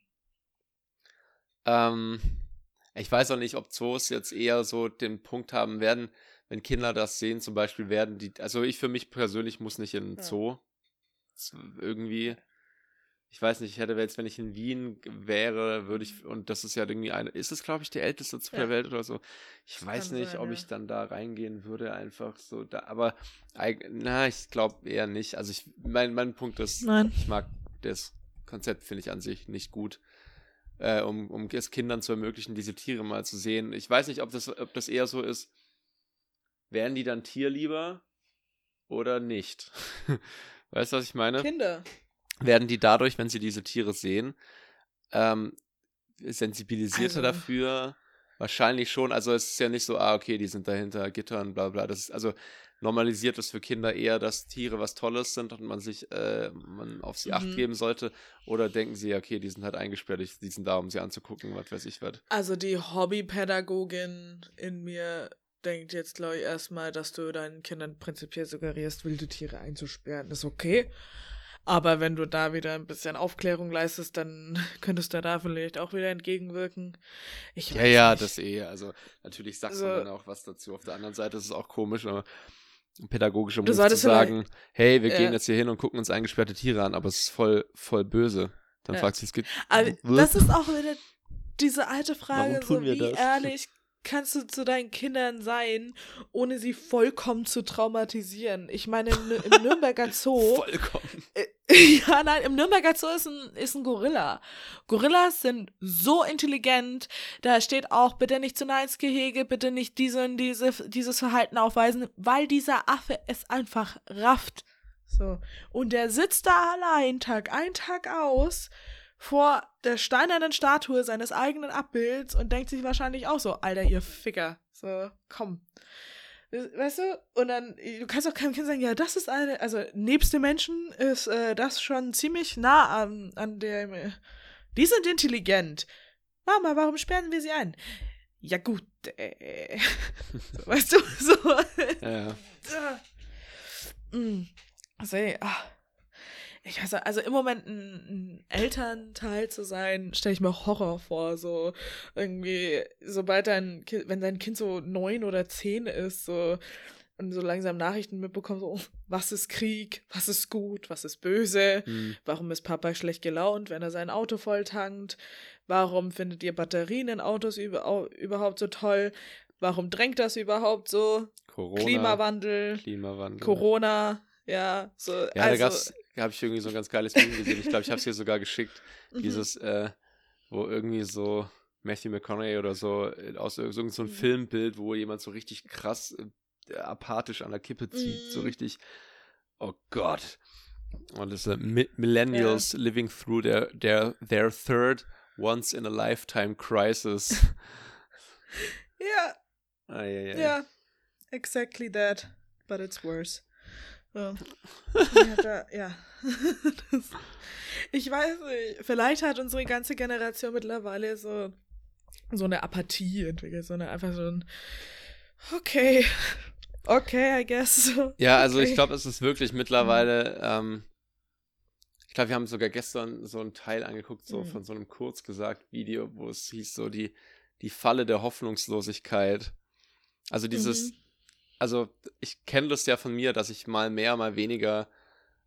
S2: Ähm, ich weiß auch nicht, ob Zoos jetzt eher so den Punkt haben werden, wenn Kinder das sehen, zum Beispiel werden die, also ich für mich persönlich muss nicht in
S1: Ja.
S2: Zoo. Irgendwie. Ich weiß nicht, ich hätte jetzt, wenn ich in Wien wäre, würde ich, und das ist ja irgendwie eine, ist es, glaube ich, der älteste Zoo
S1: Ja.
S2: der Welt oder so. Ich weiß
S1: Kann
S2: nicht,
S1: sein,
S2: ob
S1: ja.
S2: ich dann da reingehen würde, einfach so da, aber, na, ich glaube eher nicht. Also ich, mein, mein Punkt ist,
S1: Nein.
S2: ich mag das Konzept, finde ich an sich nicht gut, äh, um, um es Kindern zu ermöglichen, diese Tiere mal zu sehen. Ich weiß nicht, ob das, ob das eher so ist, wären die dann tierlieber oder nicht? weißt du, was ich meine?
S1: Kinder.
S2: Werden die dadurch, wenn sie diese Tiere sehen, ähm, sensibilisierter
S1: Also-
S2: dafür. Wahrscheinlich schon. Also es ist ja nicht so, ah, okay, die sind dahinter Gittern, bla bla. Das ist, also normalisiert es für Kinder eher, dass Tiere was Tolles sind und man sich, äh, man auf sie Acht
S1: Mhm.
S2: geben sollte. Oder denken sie, okay, die sind halt eingesperrt, die sind da, um sie anzugucken, was weiß ich was.
S1: Also die Hobbypädagogin in mir denkt jetzt, glaube ich, erstmal, dass du deinen Kindern prinzipiell suggerierst, wilde Tiere einzusperren. Ist okay. Aber wenn du da wieder ein bisschen Aufklärung leistest, dann könntest du da vielleicht auch wieder entgegenwirken. Ich
S2: Ja, ja,
S1: nicht.
S2: das eh. Also natürlich sagst
S1: Also-
S2: du dann auch was dazu. Auf der anderen Seite ist es auch komisch, aber
S1: Du
S2: Move zu sagen, hey, wir
S1: Ja.
S2: gehen jetzt hier hin und gucken uns eingesperrte Tiere an, aber es ist voll, voll böse. Dann
S1: Ja.
S2: fragt sich, es geht.
S1: Aber das ist auch wieder diese alte Frage, so wie
S2: das?
S1: ehrlich kannst du zu deinen Kindern sein, ohne sie vollkommen zu traumatisieren. Ich meine, im, im Nürnberger Zoo
S2: Vollkommen.
S1: Ja, nein, im Nürnberger Zoo ist ein, ist ein Gorilla. Gorillas sind so intelligent, da steht auch, bitte nicht zu nah ins Gehege, bitte nicht diese, und diese, dieses Verhalten aufweisen, weil dieser Affe es einfach rafft. So. Und der sitzt da allein, Tag ein, Tag aus, vor der steinernen Statue seines eigenen Abbilds und denkt sich wahrscheinlich auch so, Alter, ihr Ficker. So, komm. Weißt du? Und dann, du kannst auch keinem Kind sagen, ja, das ist eine, also nebst dem Menschen ist äh, das schon ziemlich nah an, an dem, äh, die sind intelligent. Mama, warum sperren wir sie ein? Ja gut, äh, weißt du, so.
S2: Ja, ja.
S1: Mm. Also, ey, ah. Ich weiß nicht, also im Moment ein, ein Elternteil zu sein, stelle ich mir Horror vor. So irgendwie, sobald dein Kind, wenn dein Kind so neun oder zehn ist, so und so langsam Nachrichten mitbekommt, so, was ist Krieg, was ist gut, was ist böse,
S2: Hm.
S1: warum ist Papa schlecht gelaunt, wenn er sein Auto voll tankt, warum findet ihr Batterien in Autos über, au- überhaupt so toll, warum drängt das überhaupt so,
S2: Corona.
S1: Klimawandel,
S2: Klimawandel.
S1: Corona, ja, so.
S2: Ja,
S1: also,
S2: habe ich irgendwie so ein ganz geiles Meme gesehen. Ich glaube, ich habe es hier sogar geschickt.
S1: mhm.
S2: Dieses, äh, wo irgendwie so Matthew McConaughey oder so äh, aus ir- irgend so
S1: Mhm.
S2: Filmbild, wo jemand so richtig krass äh, apathisch an der Kippe zieht, so
S1: Mhm.
S2: richtig, oh Gott. Und das sind Mi Millennials living through their, their, their third once in a lifetime crisis.
S1: Ja,
S2: Eieiei.
S1: ja, exactly that, but it's worse. So. ja, da, ja. Das, ich weiß nicht, vielleicht hat unsere ganze Generation mittlerweile so, so eine Apathie entwickelt, so eine einfach so ein, okay, okay, I guess.
S2: Ja, also ich
S1: Okay.
S2: glaube, es ist wirklich mittlerweile, ähm, ich glaube, wir haben sogar gestern so einen Teil angeguckt, so
S1: Mhm.
S2: von so einem kurzgesagt Video, wo es hieß, so die, die Falle der Hoffnungslosigkeit. Also dieses,
S1: Mhm.
S2: Also ich kenne das ja von mir, dass ich mal mehr, mal weniger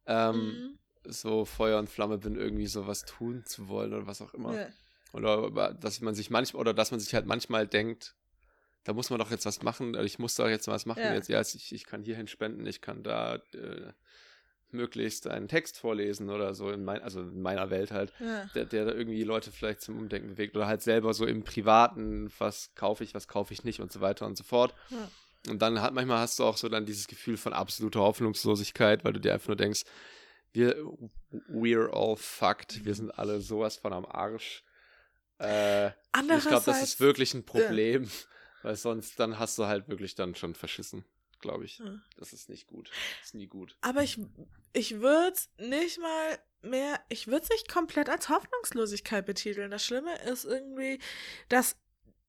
S2: ähm,
S1: Mhm.
S2: so Feuer und Flamme bin, irgendwie so was tun zu wollen oder was auch immer.
S1: Ja.
S2: Oder dass man sich manchmal, oder dass man sich halt manchmal denkt, da muss man doch jetzt was machen, oder ich muss doch jetzt was machen.
S1: Ja.
S2: Jetzt, ja, ich, ich kann hierhin spenden, ich kann da äh, möglichst einen Text vorlesen oder so, in mein, also in meiner Welt halt,
S1: Ja.
S2: der, der da irgendwie Leute vielleicht zum Umdenken bewegt oder halt selber so im Privaten, was kaufe ich, was kaufe ich nicht und so weiter und so fort.
S1: Ja.
S2: Und dann hat manchmal hast du auch so dann dieses Gefühl von absoluter Hoffnungslosigkeit, weil du dir einfach nur denkst, wir, we're all fucked, wir sind alle sowas von am Arsch. Äh, ich glaube, das ist wirklich ein Problem, weil sonst dann hast du halt wirklich dann schon verschissen, glaube ich.
S1: Ja.
S2: Das ist nicht gut. Das ist nie gut.
S1: Aber ich, ich würde nicht mal mehr, ich würde es nicht komplett als Hoffnungslosigkeit betiteln. Das Schlimme ist irgendwie, dass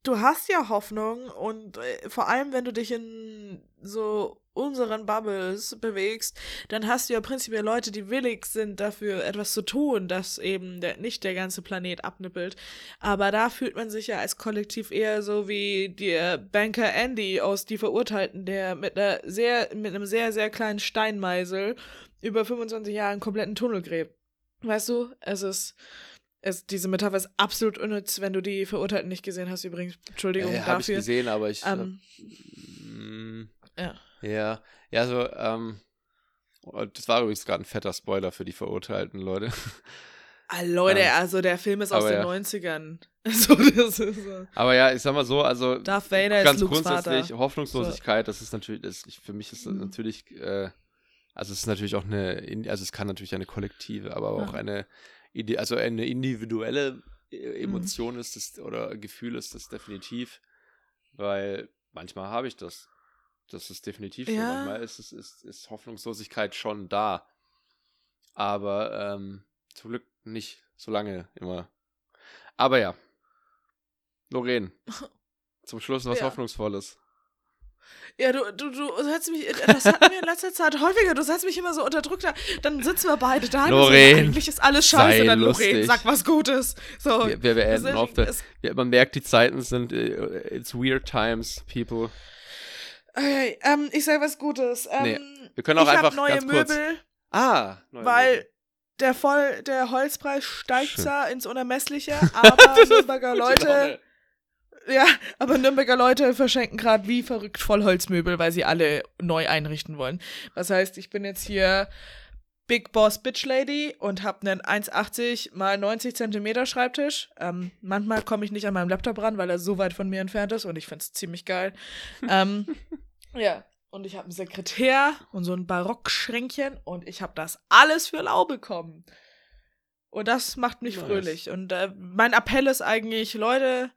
S1: du hast ja Hoffnung und äh, vor allem, wenn du dich in so unseren Bubbles bewegst, dann hast du ja prinzipiell Leute, die willig sind, dafür etwas zu tun, dass eben der, nicht der ganze Planet abnippelt. Aber da fühlt man sich ja als Kollektiv eher so wie der Banker Andy aus Die Verurteilten, der mit einer sehr, mit einem sehr, sehr kleinen Steinmeisel über 25 Jahre einen kompletten Tunnel gräbt. Weißt du, es ist, es, diese Metapher ist absolut unnütz, wenn du die Verurteilten nicht gesehen hast, übrigens. Entschuldigung
S2: Ja, habe ich
S1: dafür.
S2: gesehen, aber ich.
S1: Ähm,
S2: ähm,
S1: ja.
S2: ja, ja, so, ähm, und das war übrigens gerade ein fetter Spoiler für die verurteilten Leute.
S1: Ah, Leute,
S2: Ähm,
S1: also der Film ist aus den
S2: ja.
S1: 90ern. So, das ist so.
S2: Aber ja, ich sag mal so, also
S1: Darth Vader
S2: ganz
S1: ist
S2: grundsätzlich
S1: Vater.
S2: Hoffnungslosigkeit, das ist natürlich, das, ich, für mich ist das
S1: Mhm.
S2: natürlich, äh, also es ist natürlich auch eine, in- also es kann natürlich eine kollektive, aber auch
S1: Ja.
S2: eine, also eine individuelle E- Emotion ist es oder Gefühl ist es definitiv, weil manchmal habe ich das. Das ist definitiv so.
S1: Ja.
S2: Manchmal ist, es, ist, ist Hoffnungslosigkeit schon da. Aber ähm, zum Glück nicht so lange immer. Aber ja. Lorraine. Zum Schluss was
S1: Ja.
S2: Hoffnungsvolles.
S1: Ja, du, du, du setzt mich, das hatten wir in letzter Zeit häufiger, du setzt mich immer so unter Druck da, dann sitzen wir beide da und so,
S2: Lorraine,
S1: eigentlich ist alles scheiße, dann Lorraine,
S2: lustig.
S1: sag was Gutes. So,
S2: Wir, wir beenden
S1: das-
S2: Ja, man merkt, die Zeiten sind. äh, It's weird times, people.
S1: Okay, ähm, ich sag was Gutes. Ähm,
S2: Nee, wir können auch
S1: ich
S2: einfach
S1: neue
S2: ganz kurz-
S1: Möbel,
S2: Ah, neue
S1: weil
S2: Möbel.
S1: der voll, der Holzpreis steigt zwar ins Unermessliche, aber
S2: Gute
S1: Leute. Ja, aber Nürnberger Leute verschenken gerade wie verrückt Vollholzmöbel, weil sie alle neu einrichten wollen. Das heißt, ich bin jetzt hier Big Boss Bitch Lady und habe einen 1,80 mal 90 Zentimeter Schreibtisch. Ähm, manchmal komme ich nicht an meinem Laptop ran, weil er so weit von mir entfernt ist und ich finde es ziemlich geil. ähm, ja, und ich habe einen Sekretär und so ein Barockschränkchen und ich habe das alles für lau bekommen. Und das macht mich
S2: Nice.
S1: fröhlich. Und äh, mein Appell ist eigentlich, Leute,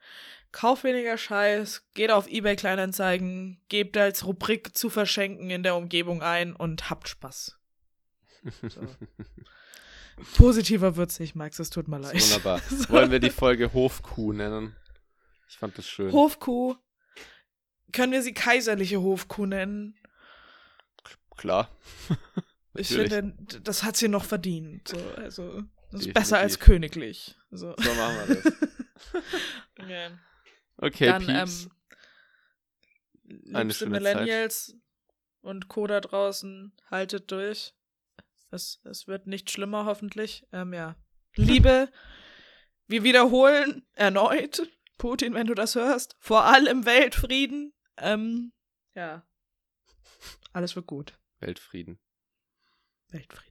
S1: kauft weniger Scheiß, geht auf eBay Kleinanzeigen, gebt als Rubrik zu verschenken in der Umgebung ein und habt Spaß. So. Positiver wird's nicht, Max, es tut mir leid.
S2: Wunderbar.
S1: So.
S2: Wollen wir die Folge Hofkuh nennen? Ich fand das schön.
S1: Hofkuh. Können wir sie kaiserliche Hofkuh nennen?
S2: Klar.
S1: Ich finde, das hat sie noch verdient. So, also, das ist
S2: Definitiv.
S1: besser als königlich. So.
S2: So machen wir das.
S1: Okay.
S2: Okay,
S1: Dann,
S2: Pieps.
S1: ähm,
S2: Eine schöne Zeit.
S1: Millennials und Co. da draußen, haltet durch. Es, es wird nicht schlimmer, hoffentlich. Ähm, ja. Liebe, wir wiederholen erneut, Putin, wenn du das hörst, vor allem Weltfrieden. Ähm, ja. Alles wird gut.
S2: Weltfrieden.
S1: Weltfrieden.